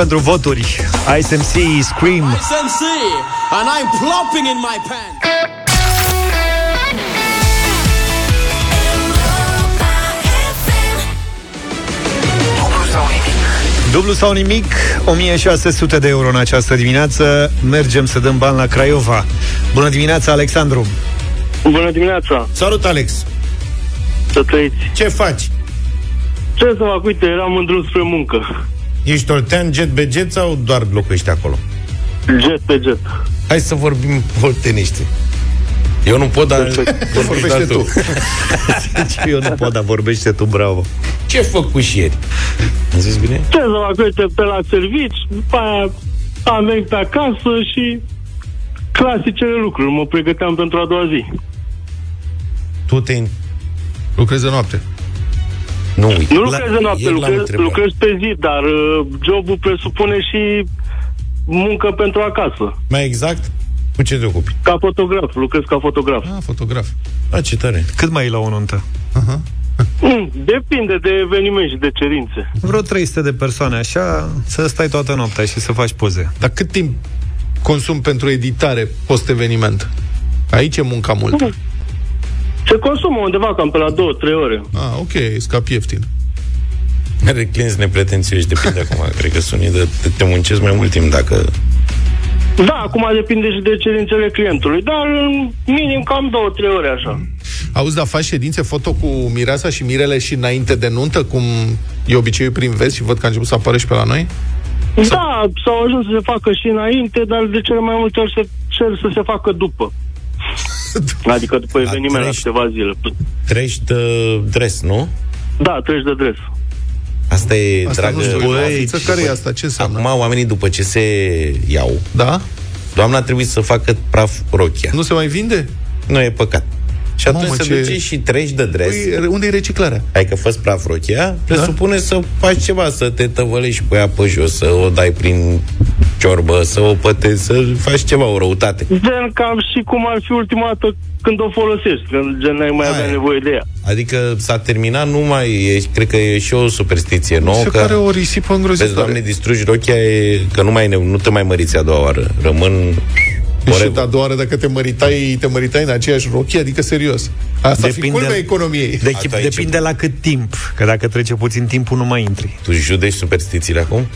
Pentru voturi. ISMC, Scream. SMC, and I'm plopping in my pants. Dublu sau nimic, 1600 de euro în această dimineață. Mergem să dăm bani la Craiova. Bună dimineața, Alexandru. Bună dimineața! Salut, Alex! Să trăiți! Ce faci? Ce să fac? Uite, eram în drum spre muncă. Ești oltean jet pe jet sau doar locuiești acolo? Jet pe jet. Hai să vorbim olteniște. Eu nu pot, dar Vorbește tu. Zici, eu nu pot, dar vorbește tu, bravo. Ce făcuși ieri? Am zis bine? Ce să fac? Uite, pe la servici, după aia am venit pe acasă și clasicele lucruri. Mă pregăteam pentru a doua zi. Tu te... Lucrezi de noapte. Nu uit. Nu lucrez de noapte, ieri l-am lucrez, întrebat. lucrez pe zi, dar uh, jobul presupune și muncă pentru acasă. Mai exact? Cu ce te ocupi? Ca fotograf, lucrez ca fotograf. Ah, fotograf. A, ce tare. Cât mai e la o nuntă? Mm, Depinde de eveniment și de cerințe. Vreo 300 de persoane, așa, să stai toată noaptea și să faci poze. Dar cât timp consum pentru editare post-eveniment? Aici e munca multă. Se consumă undeva cam pe la 2-3 ore. Ah, ok, scap ieftin. Are clienți nepretențioși, depinde acum. Cred că sunt unii de te, te muncesc mai mult timp dacă... Da, acum depinde și de cerințele clientului, dar în minim cam 2-3 ore așa. Auzi, dar faci ședințe foto cu Mireasa și Mirele și înainte de nuntă, cum e obiceiul prin vest și văd că a început să apară și pe la noi? Da, s-au ajuns să se facă și înainte, dar de cele mai multe ori se cer să se facă după. Adică după eveniment la treci- câteva zile. Treci de dres, nu? Da, treci de dres. Asta e, Asta dragă... nu știu, Băi, afiță, care e asta? Ce înseamnă? Acum oamenii după ce se iau, Da? doamna trebuie să facă praf rochia. Nu se mai vinde? Nu e păcat. Și atunci Mamă, se ce- duce și treci de dres. Păi, unde e reciclarea? Hai că fă praf rochia, presupune să faci ceva, să te tăvălești cu ea pe jos, să o dai prin ciorbă, să o pătezi, să faci ceva, o răutate. Gen cam și cum ar fi ultima dată când o folosești, când gen n-ai mai avea Aia. nevoie de ea. Adică s-a terminat, nu mai e, cred că e și o superstiție nouă, se că pare o risipă Vezi, îngrozitoare. doamne, distrugi rochia, e, că nu, mai, ne- nu te mai măriți a doua oară. Rămân... Și forever. a doua oară dacă te măritai, te măritai în aceeași rochie, adică serios. Asta depinde, fi culmea economiei. De, Asta e depinde la cât timp. Că dacă trece puțin timpul, nu mai intri. Tu judeci superstițiile acum?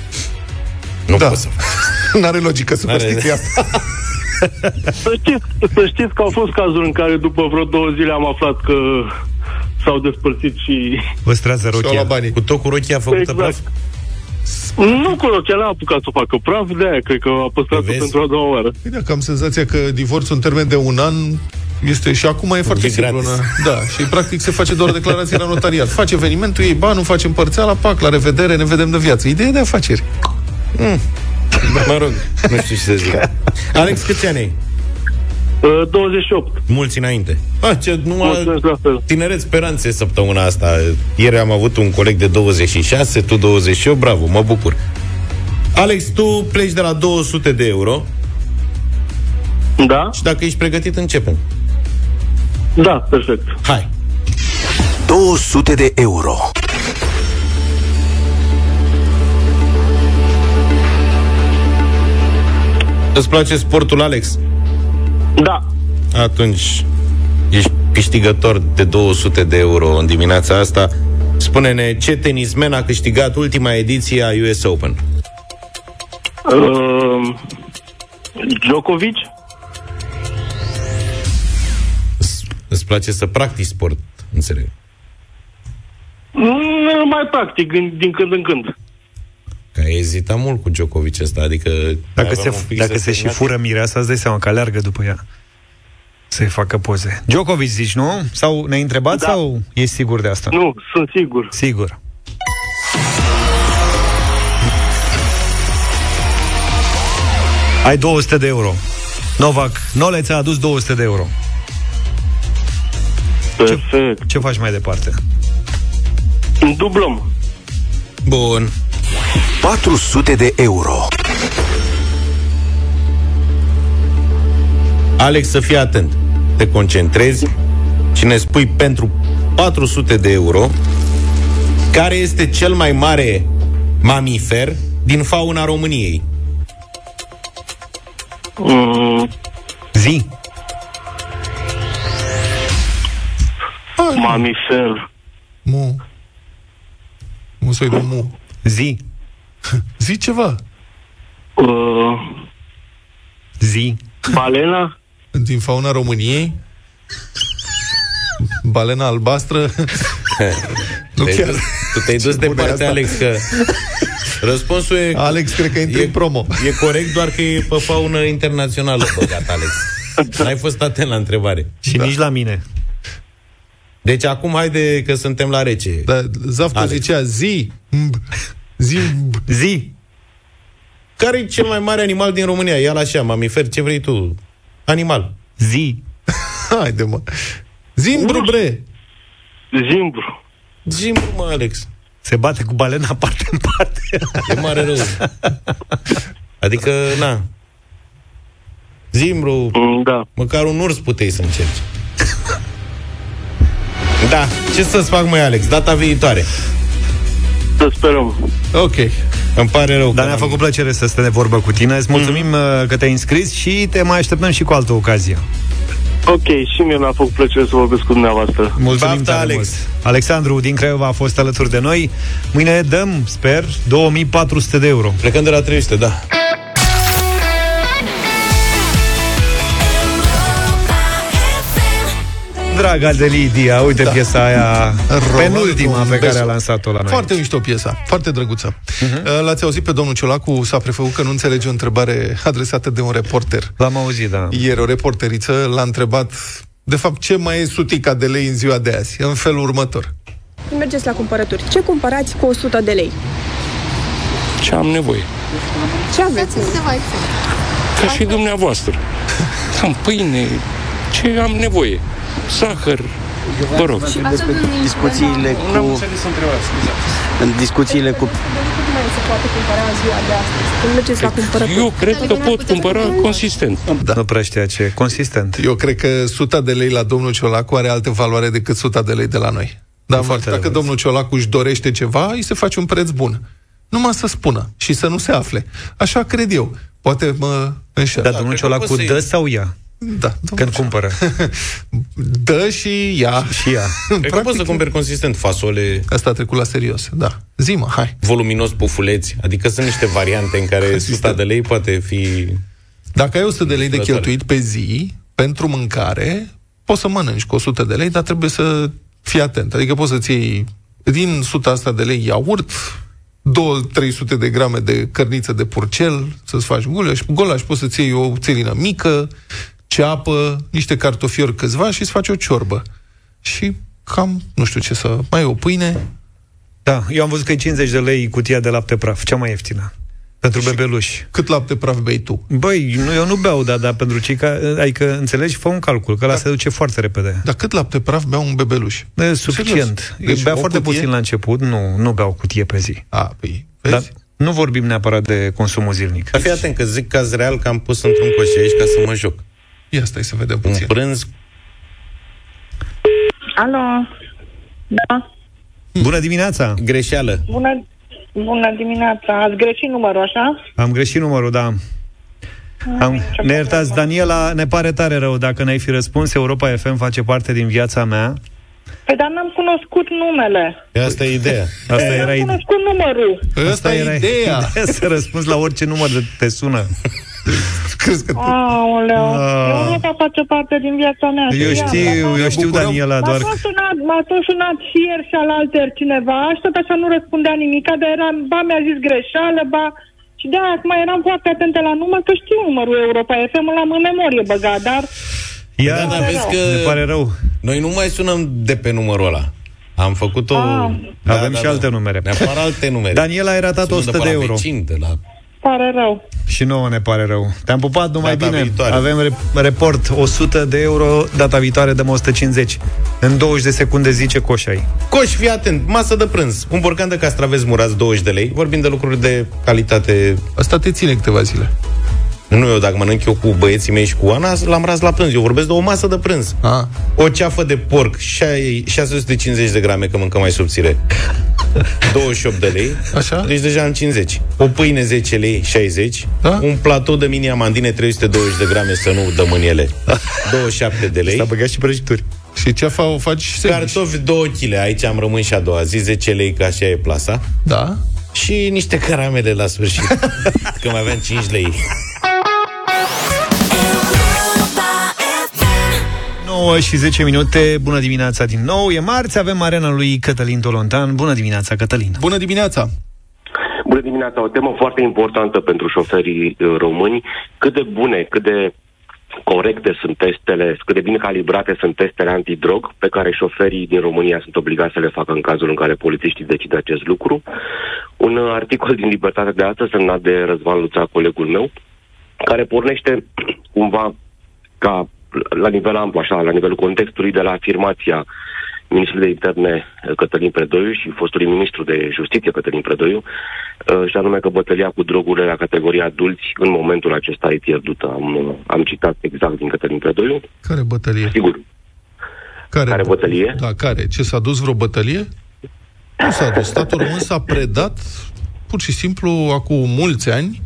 Nu Da. poți să N-are logică superstiția asta. Să știți, să știți că au fost cazuri în care după vreo două zile am aflat că s-au despărțit și... Păstrează Și-au luat rochia. banii. Cu tot cu rochia făcută Exact. praf? Nu cu rochea, n-a apucat să o facă praf, de aia cred că a păstrat-o Vezi? pentru a doua oară. Păi dacă am senzația că divorțul în termen de un an este și acum e foarte E simplu. gratis. na. Da, și practic se face doar o declarație la notariat. Faci evenimentul, ei banul, facem părțeala, pac, la revedere, ne vedem de viață. Ideea de afaceri. Mă rog, nu știu ce să zic. Alex, câți ani ai? Uh, 28. Mulți înainte. Ah, ce, numai Mulțumesc la fel. tineret speranțe săptămâna asta. Ieri am avut un coleg de 26, tu 28, bravo, mă bucur. Alex, tu pleci de la 200 de euro Da? și dacă ești pregătit, începem. Da, perfect. Hai! 200 de euro. Îți place sportul, Alex? Da. Atunci ești câștigător de 200 de euro în dimineața asta. Spune-ne ce tenismen a câștigat ultima ediție a US Open. Uh, Djokovic? Îți place să practici sport, înțeleg. Mm, mai practic, din, din când în când. Că ai ezitat mult cu Djokovic ăsta, adică... Dacă aveam un se, pic dacă să se și terminat. fură mireasa, îți dai seama că aleargă după ea. Să-i facă poze. Djokovic zici, nu? Sau ne-ai întrebat Da. sau e sigur de asta? Nu, sunt sigur. Sigur. Ai 200 de euro. Novak Noleț ți-a adus 200 de euro. Perfect. Ce faci mai departe? Dublăm. Bun. 400 de euro. Alex, să fii atent. Te concentrezi și ne spui pentru 400 de euro care este cel mai mare mamifer din fauna României. Mm, Zi. mamifer. Mu. Mu soi de mu. Zi. Zi ceva. Uh, Zi. balena? Din fauna României. Balena albastră. nu Te-ai chiar. dus- Tu te-ai dus Ce bune departe, asta. Alex, că răspunsul e... Alex, cred că intră e, în promo. E corect, doar că e pe faună internațională băgat, Alex. N-ai fost atent la întrebare. Și nici la mine. Deci acum haide că suntem la rece. Da, Zaftă Alex. zicea zi. Mb, Zi. mb. Zi. Care e cel mai mare animal din România? Ia-l așa, mamifer, ce vrei tu? Animal. Zi. Haide, mă. Zimbru, bre. Zimbru. Zimbru, mă, Alex. Se bate cu balena parte în parte. E mare rău. Adică, na. Zimbru, Mm, Da. măcar un urs puteai să încerci. Da, ce să-ți fac, mai Alex? Data viitoare. Să sperăm. Ok. Îmi pare rău. Dar că ne-a n-am- făcut plăcere să stăm de vorbă cu tine. Îți mulțumim mm. că te-ai înscris și te mai așteptăm și cu altă ocazie. Ok, și mie mi-a făcut plăcere să vorbesc cu dumneavoastră. Mulțumim Baftă, tare Alex. mult. Alexandru din Craiova a fost alături de noi. Mâine dăm, sper, 2400 de euro. Plecăm de la 300, da. Draga de Lidia, uite da. piesa aia Romanul penultima pe care Besu. a lansat-o la noi. Foarte mișto piesa, foarte drăguță. Uh-huh. L-ați auzit pe domnul Ciolacu, s-a prefăcut că nu înțelege o întrebare adresată de un reporter. L-am auzit, da. Ieri o reporteriță l-a întrebat, de fapt, ce mai e sutica de lei în ziua de azi, în felul următor. Când mergeți la cumpărături, ce cumpărați cu 100 de lei? Ce am nevoie. Ce aveți? Ca și dumneavoastră. Am pâine, ce am nevoie. Zahăr, vă rog. discuțiile N-am cu, înțeles întrebarea, scuzați. în discuțiile cu Cât mai se poate cumpăra în ziua de astăzi? Când mergeți la cumpărături? Eu cred că pot cumpăra consistent. Da. Nu prea știa ce. Consistent. Eu cred că 100 de lei la domnul Ciolacu are altă valoare decât 100 de lei de la noi. Dar foarte dacă adevărat. domnul Ciolacu își dorește ceva, îi se face un preț bun. Numai să spună și să nu se afle. Așa cred eu. Poate mă înșel. Dar domnul Ciolacu dă sau ia? Da. Când cumpără. Dă și ia. Și ia. Cred că poți să cumperi consistent fasole, Asta a trecut la serios, da. Zi-mă, hai. voluminos pufuleți. Adică sunt niște variante în care 100 de lei poate fi... Dacă ai 100 de lei de Vânzătoare. cheltuit pe zi, pentru mâncare, poți să mănânci cu 100 de lei, dar trebuie să fii atent. Adică poți să-ți iei din 100 asta de lei iaurt, 2-300 de grame de cărniță de purcel, să-ți faci gulaș, gulaș poți să-ți iei o țelină mică, ceapă, niște cartofiori câțiva și îți faci o ciorbă. Și cam, nu știu ce să... Mai e o pâine, Da, eu am văzut că e 50 de lei cutia de lapte praf, cea mai ieftină. Pentru bebeluși. cât lapte praf bei tu? Băi, nu, eu nu beau, dar, dar pentru cei care... Adică, înțelegi, fă un calcul, că la se duce foarte repede. Dar cât lapte praf bea un bebeluș? E suficient. Serios. Deci, Deci bea o foarte cutie? puțin la început, nu, nu beau cutie pe zi. A, păi, Dar vezi? nu vorbim neapărat de consumul zilnic. Dar fii atent că zic caz real că am pus într-un coș aici ca să mă joc. Ia stai să vedem Un puțin. prânz Alo? Da? Bună dimineața! greșeală. Bună, bună dimineața. Ați greșit numărul, așa? Am greșit numărul, da. Am, ne iertați, Daniela, ne pare tare rău dacă n-ai fi răspuns. Europa FM face parte din viața mea. Păi dar n-am cunoscut numele. Asta e ideea. Asta N-am era ideea. cunoscut numărul. Asta e ideea. Să răspunzi la orice număr de te sună. Crezi că Aoleu. Ah. Europa face parte din viața mea. Eu știam, știu, dar- eu știu, bucurăm. Daniela, M-a doar... tot sunat, m-a tot sunat și ieri și alalter cineva și tot așa nu răspundea nimic, dar era, ba mi-a zis greșeală, ba... Și de acum eram foarte atentă la număr, că știu numărul Europa FM, l-am în memorie băgat, dar... Ia, Da, dar vezi că ne pare rău. noi nu mai sunăm de pe numărul ăla. Am făcut-o... Ah. Avem și alte numere. Ne apar alte numere. Daniela ai ratat Sună 100 pe de la euro. Vecin, de la... Pare rău. Și nouă ne pare rău. Te-am pupat numai Data bine. viitoare. Avem re- report 100 de euro, data viitoare dăm 150. În 20 de secunde zice coșai. Coș, fii atent, masă de prânz. Un borcan de castraveți murați 20 de lei. Vorbim de lucruri de calitate. Asta te ține câteva zile. Nu eu, dacă mănânc eu cu băieții mei și cu Ana, l-am ras la prânz. Eu vorbesc de o masă de prânz. A. O ceafă de porc, șai- 650 de grame, că mâncăm mai subțire. 28 de lei. Așa? Deci deja am 50. O pâine 10 lei, 60. Da? Un platou de mini amandine 320 de grame, să nu dăm în ele. 27 de lei. S-a băgat și prăjituri. Și ceafa o faci sandwich. Cartofi 2 kg, aici am rămâns și a doua zi, 10 lei, că așa e plasa. Da. Și niște caramele la sfârșit. că mai aveam 5 lei. 9 și 10 minute, bună dimineața din nou. E marți, avem arena lui Cătălin Tolontan. Bună dimineața, Cătălin. Bună dimineața! Bună dimineața, o temă foarte importantă pentru șoferii uh, români. Cât de bune, cât de corecte sunt testele, cât de bine calibrate sunt testele antidrog pe care șoferii din România sunt obligați să le facă în cazul în care polițiștii decid acest lucru. Un uh, articol din Libertatea de astăzi semnat de Răzvan Luța, colegul meu, care pornește cumva ca la nivel amplu, așa, la nivelul contextului de la afirmația ministrului de interne eh, Cătălin Predoiu și fostului ministru de justiție Cătălin Predoiu, eh, și anume că bătălia cu drogurile la categoria adulți în momentul acesta e pierdută. Am, eh, am citat exact din Cătălin Predoiu. Care bătălie? Sigur. Care, care bătălie? Da, care? Ce, s-a dus vreo bătălie? Nu s-a dus. Statul român s-a predat pur și simplu acum mulți ani.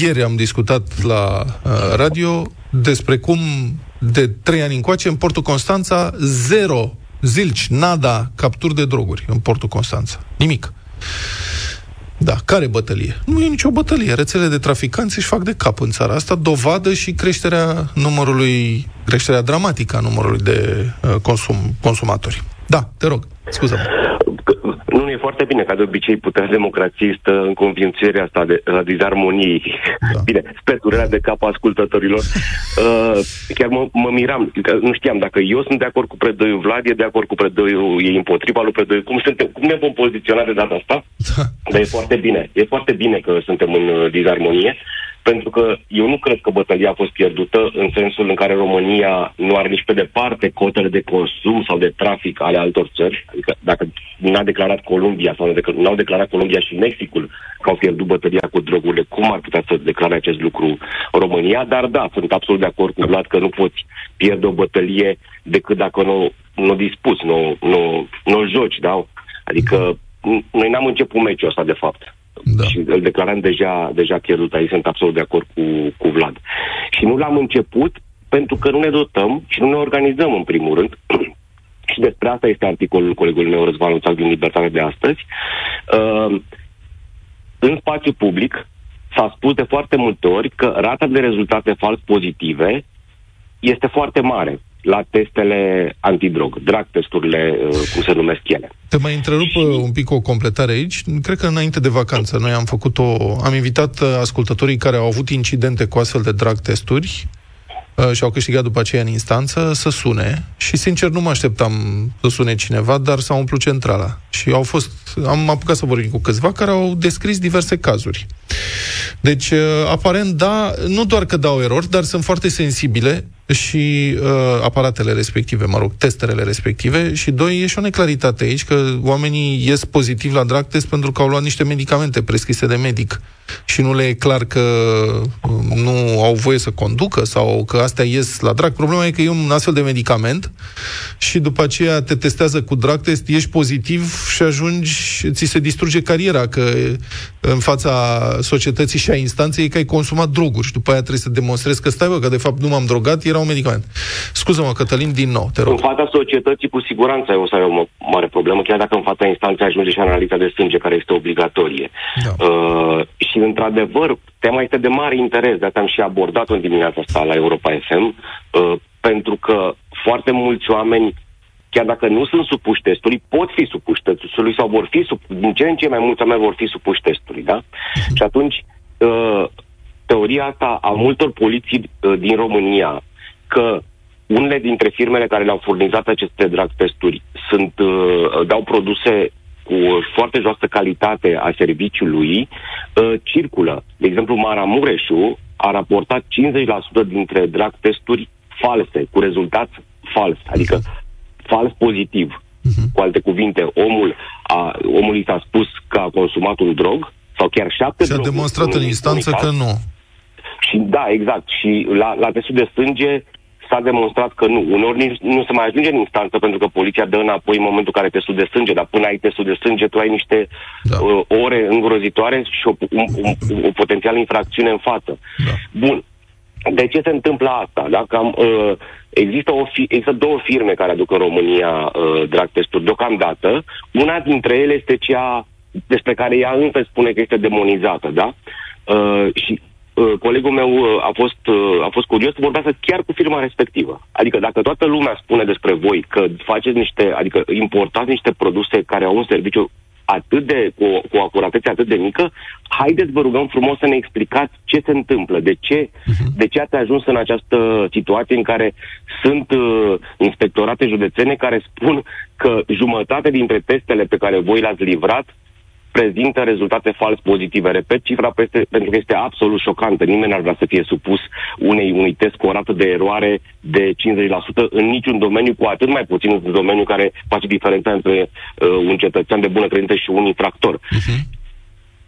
Ieri am discutat la uh, radio despre cum de trei ani încoace în Portul Constanța zero zilci, nada capturi de droguri în Portul Constanța. Nimic. Da, care bătălie? Nu e nicio bătălie. Rețele de traficanți își fac de cap în țara asta, dovadă și creșterea numărului, creșterea dramatică a numărului de uh, consum, consumatori. Da, te rog, scuză-mă. Nu, nu e foarte bine, ca de obicei, puterea democrației stă în convințuirea asta de a dizarmoniei. Da. Bine, sper durerea de cap a ascultătorilor. Uh, chiar mă, mă miram, că nu știam dacă eu sunt de acord cu Predoiu, Vlad e de acord cu Predoiu, e împotriva lui Predoiu. Cum, suntem, cum ne vom poziționa de data asta? Da. Dar e foarte bine. E foarte bine că suntem în uh, dizarmonie, pentru că eu nu cred că bătălia a fost pierdută în sensul în care România nu are nici pe departe cotele de consum sau de trafic ale altor țări. Adică dacă n-a declarat Columbia sau n-au declarat Columbia și Mexicul că au pierdut bătălia cu drogurile, cum ar putea să declare acest lucru România? Dar da, sunt absolut de acord cu Vlad că nu poți pierde o bătălie decât dacă nu, nu dispuți, nu, nu, nu o joci, da? Adică n- noi n-am început meciul ăsta, de fapt. Da. Și îl declaram deja, deja pierdut. Aici sunt absolut de acord cu, cu Vlad. Și nu l-am început pentru că nu ne dotăm și nu ne organizăm, în primul rând. și despre asta este articolul colegului meu, Răzvan Luțac, din Libertate de astăzi. Uh, în spațiu public s-a spus de foarte multe ori că rata de rezultate fals pozitive este foarte mare la testele antidrog, drag testurile, uh, cum se numesc ele. Te mai întrerup și... un pic o completare aici. Cred că înainte de vacanță noi am făcut o... Am invitat uh, ascultătorii care au avut incidente cu astfel de drag testuri uh, și au câștigat după aceea în instanță să sune și sincer nu mă așteptam să sune cineva, dar s-a umplut centrala și au fost, am apucat să vorbim cu câțiva care au descris diverse cazuri. Deci, uh, aparent, da, nu doar că dau erori, dar sunt foarte sensibile și uh, aparatele respective, mă rog, testerele respective și doi, e și o neclaritate aici că oamenii ies pozitiv la drag test pentru că au luat niște medicamente prescrise de medic și nu le e clar că uh, nu au voie să conducă sau că astea ies la drag. Problema e că e un astfel de medicament și după aceea te testează cu drag test, ești pozitiv și ajungi, ți se distruge cariera, că în fața societății și a instanței că ai consumat droguri și după aia trebuie să demonstrezi că stai, bă, că de fapt nu m-am drogat, era un medicament. Scuză-mă, Cătălin, din nou, te rog. În fața societății, cu siguranță, o să ai o m- mare problemă, chiar dacă în fața instanței ajunge și analiza de sânge, care este obligatorie. Da. Uh, și, într-adevăr, tema este de mare interes, de am și abordat-o în dimineața asta la Europa FM, uh, pentru că foarte mulți oameni chiar dacă nu sunt supuși testului, pot fi supuși testului sau vor fi, sup- din ce în ce mai mulți oameni vor fi supuși testului, da? Și atunci, uh, teoria asta a multor poliții uh, din România, că unele dintre firmele care le-au furnizat aceste drag testuri sunt, uh, dau produse cu foarte joasă calitate a serviciului, uh, circulă. De exemplu, Maramureșu a raportat 50% dintre drag testuri false, cu rezultat fals, adică fals pozitiv. Cu alte cuvinte, omul a, omului s-a spus că a consumat un drog sau chiar șapte Și a droguri demonstrat în unui- instanță unui că caz. nu. Și da, exact. Și la, la testul de sânge s-a demonstrat că nu. Uneori nici nu se mai ajunge în instanță pentru că poliția dă înapoi în momentul în care testul de sânge, dar până ai testul de sânge tu ai niște da. uh, ore îngrozitoare și o, un, un, o potențială infracțiune în față. Da. Bun. De ce se întâmplă asta? Dacă am, uh, există, o fi, există două firme care aduc în România uh, drag testuri deocamdată. Una dintre ele este cea despre care ea însă spune că este demonizată, da? Uh, și uh, colegul meu uh, a fost, uh, a fost curios să vorbească chiar cu firma respectivă. Adică dacă toată lumea spune despre voi că faceți niște, adică importați niște produse care au un serviciu atât de, cu, o- cu o acuratețe atât de mică, haideți, vă rugăm frumos să ne explicați ce se întâmplă, de ce, de ce ați ajuns în această situație în care sunt uh, inspectorate județene care spun că jumătate dintre testele pe care voi le-ați livrat prezintă rezultate fals pozitive. Repet cifra peste, pentru că este absolut șocantă. Nimeni n-ar vrea să fie supus unei, unui test cu o rată de eroare de 50% în niciun domeniu, cu atât mai puțin în domeniu care face diferența între uh, un cetățean de bună credință și un infractor.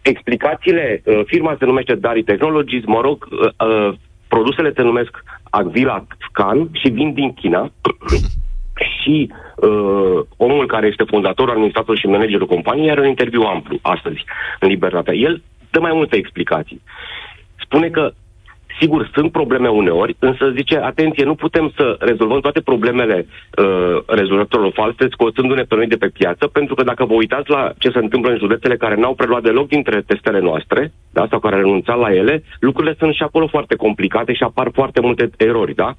Explicațiile, uh, firma se numește Dari Technologies, mă rog, uh, uh, produsele se numesc Agvila Scan și vin din China. și uh, omul care este fondator, administrator și managerul companiei are un interviu amplu astăzi în Libertatea. El dă mai multe explicații. Spune că Sigur, sunt probleme uneori, însă zice, atenție, nu putem să rezolvăm toate problemele uh, rezolvătorilor false scoțându-ne pe noi de pe piață, pentru că dacă vă uitați la ce se întâmplă în județele care n-au preluat deloc dintre testele noastre, da, sau care au renunțat la ele, lucrurile sunt și acolo foarte complicate și apar foarte multe erori, da?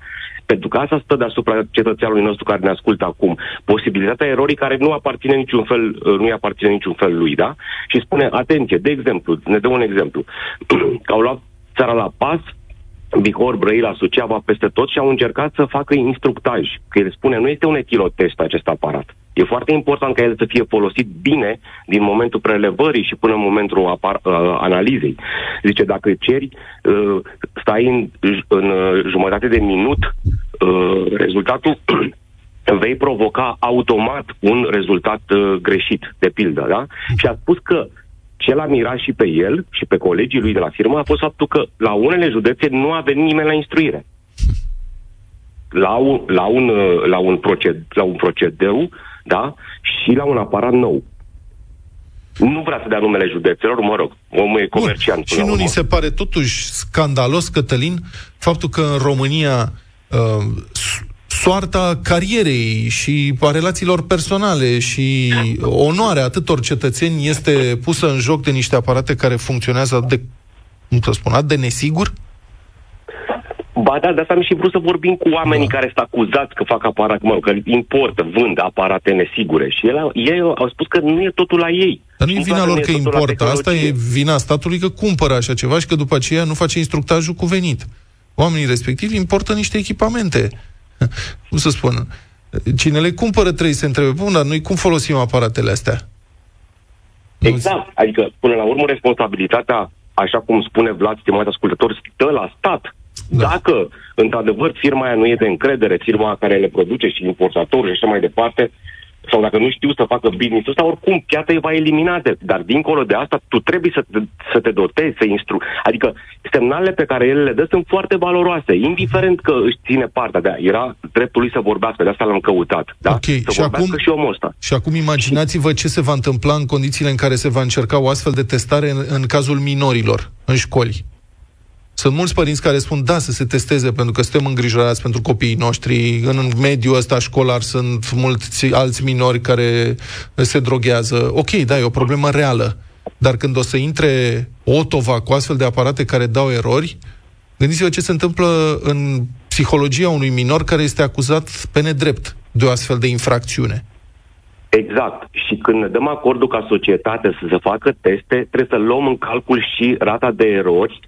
Pentru că asta stă deasupra cetățeanului nostru care ne ascultă acum. Posibilitatea erorii care nu aparține niciun fel, uh, nu aparține niciun fel lui, da? Și spune, atenție, de exemplu, ne dă un exemplu, că au luat țara la pas, Bihor, Brăila, Suceava, peste tot și au încercat să facă instructaj. Că el spune, nu este un etilotest acest aparat. E foarte important ca el să fie folosit bine din momentul prelevării și până în momentul apar, uh, analizei. Zice, dacă ceri, uh, stai în, în uh, jumătate de minut, uh, rezultatul vei provoca automat un rezultat uh, greșit, de pildă, da? Și a spus că ce l-a mirat și pe el și pe colegii lui de la firmă a fost faptul că la unele județe nu a venit nimeni la instruire. La un, la un, uh, la un, proced, la un procedeu, da, și la un aparat nou. Nu vrea să dea numele județelor, mă rog, omul e comerciant. Și nu ni se pare totuși scandalos, Cătălin, faptul că în România uh, s- soarta carierei și a relațiilor personale și onoarea atâtor cetățeni este pusă în joc de niște aparate care funcționează atât de, cum să spun, atât de nesigur? Ba da, de asta am și vrut să vorbim cu oamenii da. care sunt acuzați că fac aparate, mă rog, că importă, vând aparate nesigure. Și el, ei au spus că nu e totul la ei. Dar nu e Și vina toată lor nu că totul la importă, asta e tehnologie. vina statului că cumpără așa ceva și că după aceea nu face instructajul cuvenit. Oamenii respectivi importă niște echipamente. Cum să spun? Cine le cumpără trebuie să se întrebe, bun, dar noi cum folosim aparatele astea? Exact. Adică, până la urmă, responsabilitatea, așa cum spune Vlad, stimat ascultător, stă la stat. Da. Dacă, într-adevăr, firma aia nu e de încredere, firma care le produce și importatorul și așa mai departe, sau dacă nu știu să facă business-ul ăsta, oricum piața îi va elimina. De, dar dincolo de asta, tu trebuie să te, să te dotezi, să instru. Adică semnalele pe care el le dă sunt foarte valoroase, indiferent că își ține partea de Era dreptul lui să vorbească, de asta l-am căutat. Da? Ok, să și vorbească acum- și omul ăsta. Și acum imaginați-vă ce se va întâmpla în condițiile în care se va încerca o astfel de testare în, în cazul minorilor, în școli. Sunt mulți părinți care spun da să se testeze pentru că suntem îngrijorați pentru copiii noștri. În mediul ăsta școlar sunt mulți alți minori care se droghează. Ok, da, e o problemă reală. Dar când o să intre Otova cu astfel de aparate care dau erori, gândiți-vă ce se întâmplă în psihologia unui minor care este acuzat pe nedrept de o astfel de infracțiune. Exact. Și când ne dăm acordul ca societate să se facă teste, trebuie să luăm în calcul și rata de erori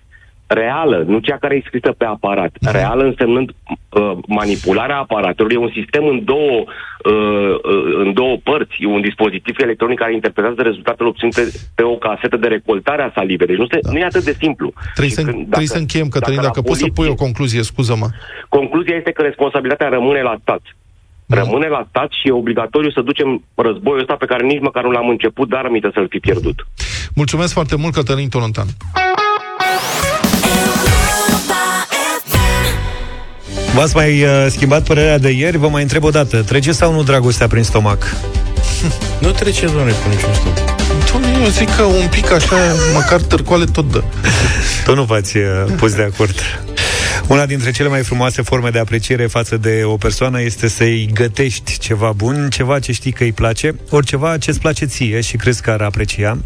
reală, nu cea care e scrisă pe aparat. Reală însemnând uh, manipularea aparatului. E un sistem în două, uh, uh, în două părți. E un dispozitiv electronic care interpretează rezultatele obținute pe o casetă de recoltare a salivei. Deci nu, se, da. nu e atât de simplu. Trebuie, Și să, când- trebuie să încheiem, Cătălin, dacă, la dacă poți să poliție- pui o concluzie, scuză-mă. Concluzia este că responsabilitatea rămâne la stat. Rămâne la stat și e obligatoriu să ducem războiul ăsta pe care nici măcar nu l-am început, dar aminte să-l fi pierdut. Mulțumesc foarte mult, Cătălin Tolontan. V-ați mai uh, schimbat părerea de ieri? Vă mai întreb o dată. Trece sau nu dragostea prin stomac? Nu trece, doamne, pe niciun stop. Doamne, eu zic că un pic așa, măcar târcoale tot dă. Tot nu v-ați uh, pus de acord. Una dintre cele mai frumoase forme de apreciere față de o persoană este să-i gătești ceva bun, ceva ce știi că îi place, ori ceva ce îți place ție și crezi că ar aprecia.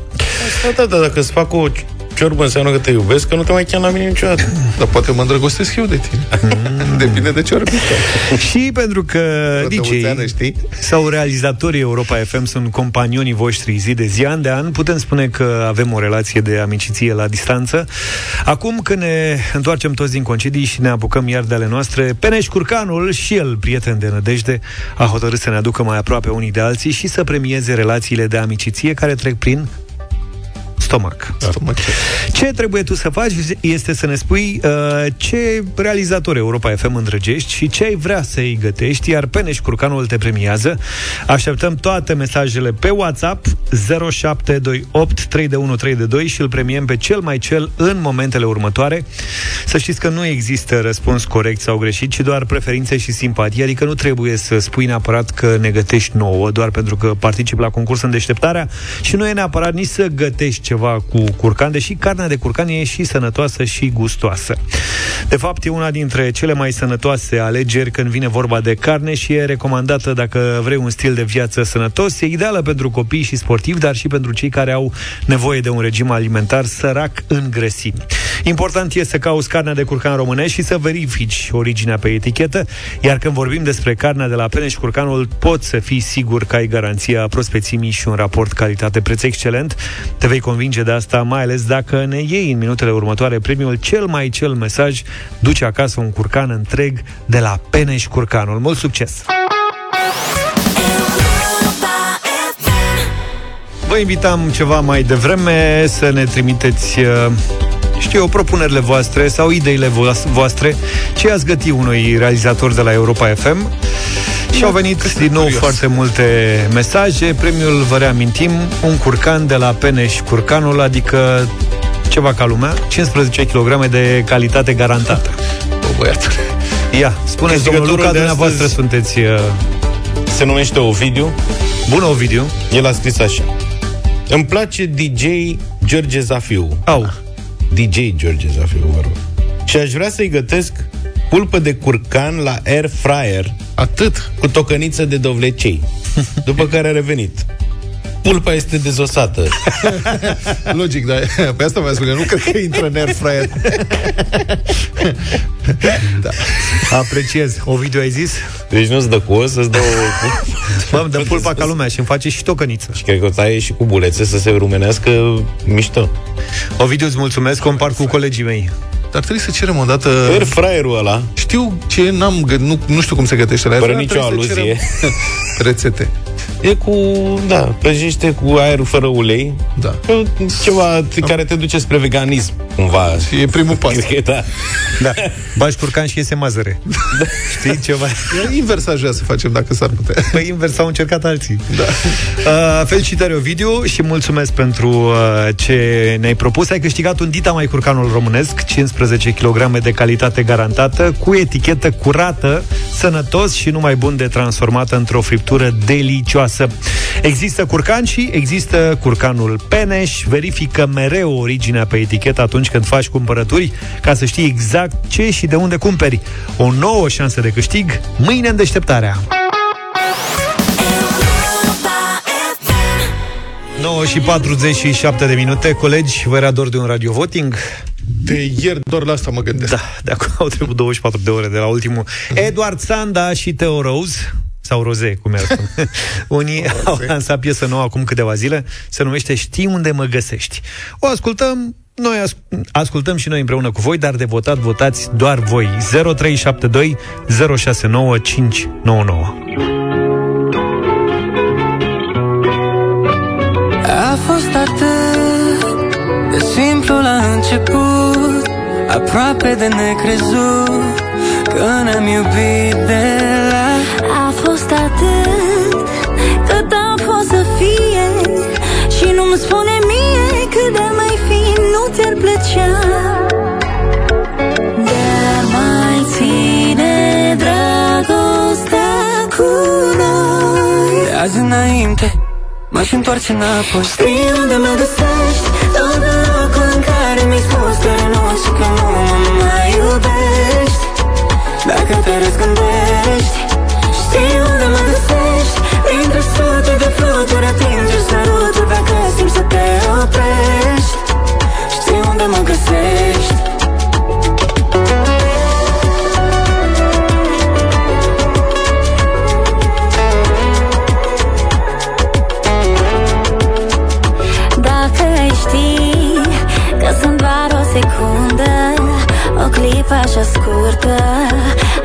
Asta, da, dar dacă îți fac o ciorbă înseamnă că te iubesc, că nu te mai cheam la mine niciodată. Dar poate mă îndrăgostesc eu de tine. Depinde de ciorbică. Și pentru că Rădăuțeană, DJ știi? sau realizatorii Europa FM sunt companionii voștri zi de zi, an de an, putem spune că avem o relație de amiciție la distanță. Acum când ne întoarcem toți din concedii și ne apucăm iar de ale noastre, Peneș Curcanul și el, prieten de nădejde, a hotărât să ne aducă mai aproape unii de alții și să premieze relațiile de amiciție care trec prin stomac. Stomac. Ce trebuie tu să faci este să ne spui uh, ce realizator Europa FM îndrăgești și ce ai vrea să-i gătești, iar Peneș Curcanul te premiază. Așteptăm toate mesajele pe WhatsApp 0728 32132 și îl premiem pe cel mai cel în momentele următoare. Să știți că nu există răspuns corect sau greșit, ci doar preferințe și simpatie, adică nu trebuie să spui neapărat că ne gătești nouă, doar pentru că participi la concurs în deșteptarea și nu e neapărat nici să gătești ceva cu curcan, deși carnea de curcan e și sănătoasă și gustoasă. De fapt, e una dintre cele mai sănătoase alegeri când vine vorba de carne și e recomandată dacă vrei un stil de viață sănătos. E ideală pentru copii și sportivi, dar și pentru cei care au nevoie de un regim alimentar sărac în grăsimi. Important este să cauți carnea de curcan românesc și să verifici originea pe etichetă, iar când vorbim despre carnea de la peneș și curcanul, poți să fii sigur că ai garanția prospețimii și un raport calitate-preț excelent. Te vei convinge de asta, mai ales dacă ne iei în minutele următoare premiul cel mai cel mesaj, duce acasă un curcan întreg de la peneș și curcanul. Mult succes! Vă invitam ceva mai devreme să ne trimiteți uh, știu eu, propunerile voastre sau ideile voas- voastre ce ați găti unui realizator de la Europa FM și au venit din nou foarte multe mesaje. Premiul, vă reamintim, un curcan de la Peneș Curcanul, adică ceva ca lumea, 15 kg de calitate garantată. O, băiatule. Ia, spuneți, domnul Câștigătorul Luca, de dumneavoastră astăzi- sunteți... Uh, Se numește Ovidiu. Bună, Ovidiu. El a scris așa. Îmi place DJ George Zafiu. Au. DJ George Zafiu, vă rog. Și aș vrea să-i gătesc pulpă de curcan la air fryer. Atât. Cu tocăniță de dovlecei. După care a revenit. Pulpa este dezosată. Logic, dar pe asta vă spune, nu cred că intră în air fryer. da. Apreciez. Ovidiu, ai zis? Deci nu-ți dă cu os, îți dă o... Bă, îmi dă pulpa ca lumea și îmi face și tocăniță. Și cred că o taie și cu bulețe să se rumenească mișto. Ovidiu, îți mulțumesc, compar cu colegii mei. Dar trebuie să cerem o dată... Air fryer-ul ăla. Știu ce n-am gă... nu, nu știu cum se gătește la air Fără fryer, nicio trebuie să aluzie. cerem Rețete. E cu, da, prăjește cu aer fără ulei. Da. Ceva care te duce spre veganism, cumva. Și e primul pas. Cred că e, da. Da. Bași curcan și iese mazăre. Da. Știi ceva? E invers aș vrea să facem, dacă s-ar putea. Păi invers au încercat alții. Da. Uh, felicitări, Ovidiu, și mulțumesc pentru uh, ce ne-ai propus. Ai câștigat un Dita mai curcanul românesc, 15 kg de calitate garantată, cu etichetă curată, sănătos și numai bun de transformată într-o friptură delicioasă. Există curcan și există curcanul Peneș. Verifică mereu originea pe etichetă atunci când faci cumpărături, ca să știi exact ce și de unde cumperi. O nouă șansă de câștig, mâine în deșteptarea. 9 și 47 de minute. Colegi, vă era dor de un radio voting? De ieri doar la asta mă gândesc. Da, de acum au trecut 24 de ore de la ultimul. Eduard Sanda și Teo Rose sau Roze, cum i-ar spune. Unii au lansat piesă nouă acum câteva zile, se numește Știi unde mă găsești. O ascultăm, noi as- ascultăm și noi împreună cu voi, dar de votat votați doar voi. 0372 069 a fost atât De simplu la început Aproape de necrezut Că ne-am iubit de la A fost atât Cât a da, fost să fie Și nu-mi spune mie Cât de mai fi Nu ți-ar plăcea. De mai ține dragostea cu noi. Azi înainte M-aș întoarce înapoi. Știi unde mă găsești Tot în locul în care mi-ai spus că renunți și că nu mă mai iubești. Dacă te răzgândești Știi unde mă găsești. Printre sute de fluturi atinge sărutul Dacă simți să te oprești. Știi unde mă găsești O clipă așa scurtă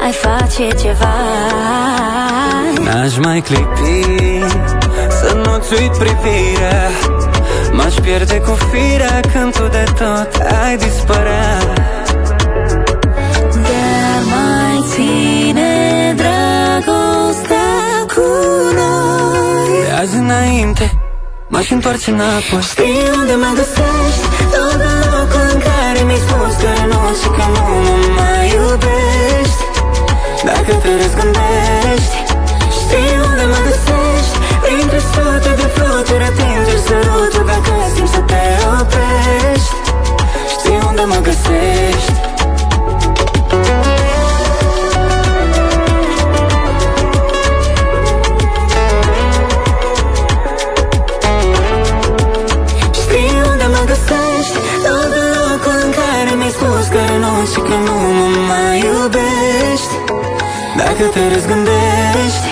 Ai face ceva. N-aș mai clipi Să nu-ți uit privirea. M-aș pierde cu firea Când tu de tot ai dispărea. Dar mai ține dragostea cu noi. De azi înainte M-aș întoarce înapoi Știi unde mă găsești? Tot în locul în care mi-ai spus că renunți și că nu mă mai iubești. Dacă te răzgândești Știi unde mă găsești? Printre sute de fluturi atinge sărutul Dacă simți să te oprești. Știi unde mă găsești mă mai iubești. Dacă te răzgândești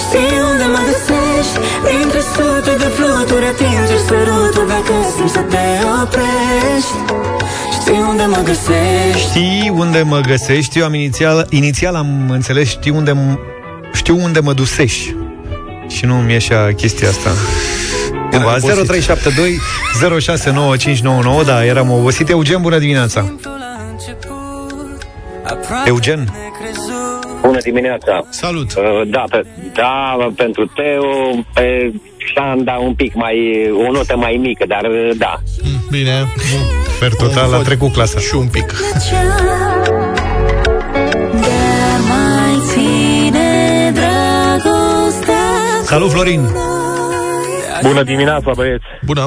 Știi unde mă găsești. Printre sute de fluturi atinge sărutul Dacă simți să te oprești. Știi unde mă găsești. Știi unde mă găsești? Eu am inițial, inițial am înțeles știi unde m- știu unde mă dusești. Și nu mi ieșea chestia asta. Cumva, 0372 069599 Da, eram obosit. Eugen, bună dimineața Eugen Bună dimineața! Salut! Uh, da, pe, da, pentru Teo, pe Șanda un pic mai, o notă mai mică, dar uh, da. Bine. Per total a trecut clasa. Și un pic. Dar mai ține dragostea Salut, Florin Bună dimineața, băieți! Bună!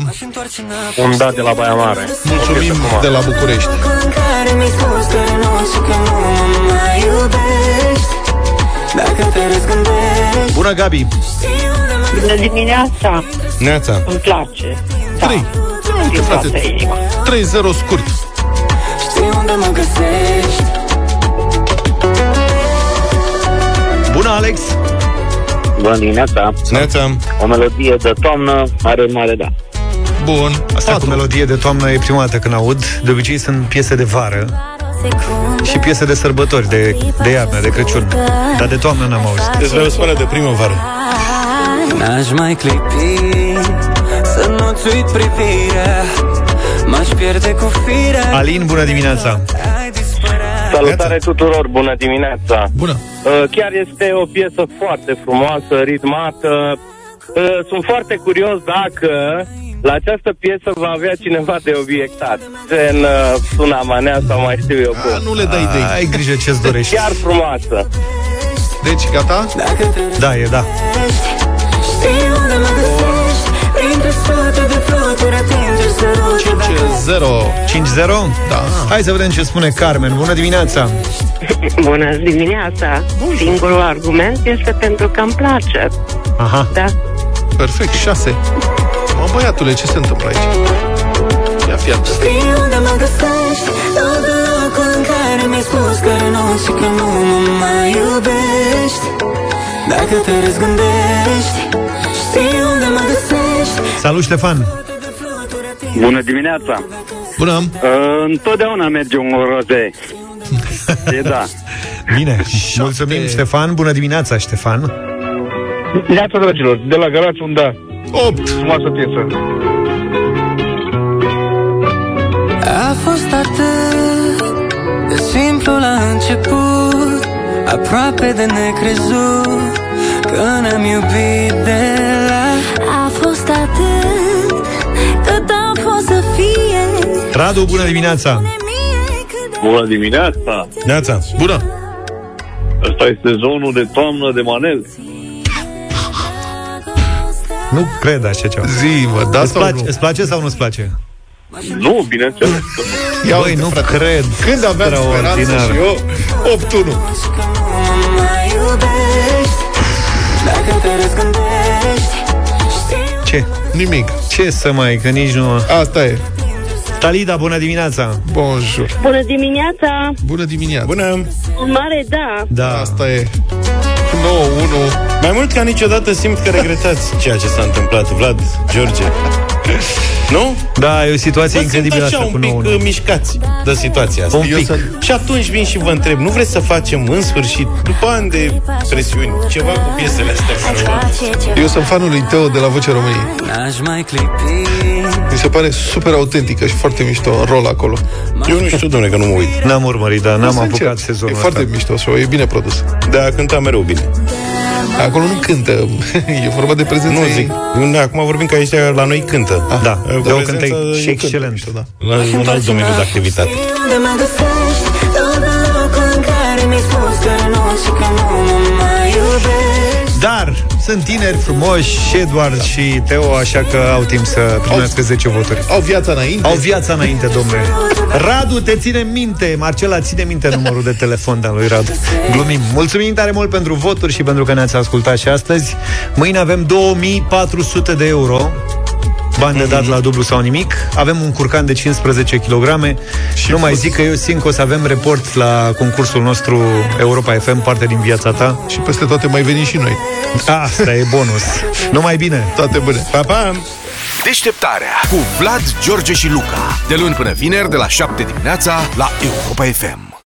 Un dat de la Baia Mare. Mulțumim de la București. în care mi-ai spus că renunți și că nu mă mai iubești Dacă te răzgândești Bună, Gabi Bună dimineața! Neața. Îmi place. Da. Trei. Din toată inima. 3-0 scurt. Știi unde mă găsești Bună, Alex Bună dimineața! Neața. O melodie de toamnă are un mare da. Bun. Asta cu melodie de toamnă e prima dată când aud De obicei sunt piese de vară Și piese de sărbători De, de iarnă, de Crăciun Dar de toamnă n-am auzit Deci vreau să spună de primăvară. N-aș mai clipi Să nu-ți uit privirea M-aș pierde cu firea Alin, bună dimineața Salutare tuturor, bună dimineața! Bună! Uh, chiar este o piesă foarte frumoasă, ritmată. Uh, sunt foarte curios dacă la această piesă va avea cineva de obiectat. Gen uh, Suna Manea sau mai știu eu cum. Nu le dai idei. Ai grijă ce-ți dorești Chiar frumoasă. Deci, gata? Da, e da 5-0 5-0? Da Hai să vedem ce spune Carmen Bună dimineața Bună dimineața! Singurul argument este pentru că îmi place. Aha Da. Perfect, 6 Mă, băiatule, ce se întâmplă aici? Ia fi atent. Știi unde mă găsești Tot în locul în care mi-ai spus că renunți și că nu mă mai iubești Dacă te răzgândești Știi unde mă găsești Salut, Ștefan Bună dimineața! Bună! Uh, întotdeauna merge un roze. e da. Bine, mulțumim, Ștefan Bună dimineața, Ștefan Dimineața, dragilor, de la Galați, un da. 8. Frumoasă piesă. A fost atât de simplu la început Aproape de necrezut Că ne-am iubit de la A fost atât Cât a fost să fie Radu, bună dimineața Bună dimineața! Neața. Bună! Ăsta este zonul de toamnă de Manel. Nu cred așa ceva. Zi, mă, da îți sau place, nu? Îți place sau nu-ți place? Nu, bineînțeles că nu. Ia Băi, uite, nu frate. cred. Când aveam speranță Extraordinar. și eu, 8-1. mai iubești Dacă te răzgândești Ce? Nimic. Ce să mai, că nici nu... Asta e. Talida, bună dimineața! Bonjour. Bună dimineața! Bună dimineața. Bună! Mare da! Da. Asta e. 9-1. Mai mult ca niciodată simt că regretați ceea ce s-a întâmplat, Vlad, George. Nu? Da, e o situație Vă incredibilă simt asta așa cu un pic 9 uh, mișcați de situația asta. Un Eu pic. sunt- Și atunci vin și vă întreb, nu vreți să facem în sfârșit, după ani de presiuni, ceva cu piesele astea care Eu sunt fanul lui Teo de la Vocea României. N-aș mai clipi Mi se pare super autentică și foarte mișto în rol acolo. Eu nu știu, domnule, că nu mă uit. N-am urmărit, dar n-am Sincer, apucat sezonul E foarte ăsta. mișto și e bine produs. Da, cânta mereu bine. Acolo nu cântă, e vorba de prezența Nu ei. zic. Noi acum vorbim că aici la noi cântă. Da, Cu Teo prezența cântă ei și cântă excelent. Mișto, da. La un alt domeniu de activitate. Unde mă găsești Tot în locul în care mi-ai spus că renunți și că nu mă mai iubești Dar sunt tineri frumoși, și Eduard și Teo, așa că au timp să primească 10 voturi. Au viața înainte. Au viața înainte, domnule. Radu, te ține minte. Marcela, ține minte numărul de telefon de lui Radu. Glumim. Mulțumim tare mult pentru voturi și pentru că ne-ați ascultat și astăzi. Mâine avem 2400 de euro bani de dat la dublu sau nimic. Avem un curcan de 15 kg și nu mai zic că eu simt că o să avem report la concursul nostru Europa FM, parte din viața ta. Și peste toate mai venim și noi. Asta e bonus. Numai bine. Toate bune. Pa, pa! Deșteptarea cu Vlad, George și Luca. De luni până vineri, de la 7 dimineața, la Europa FM.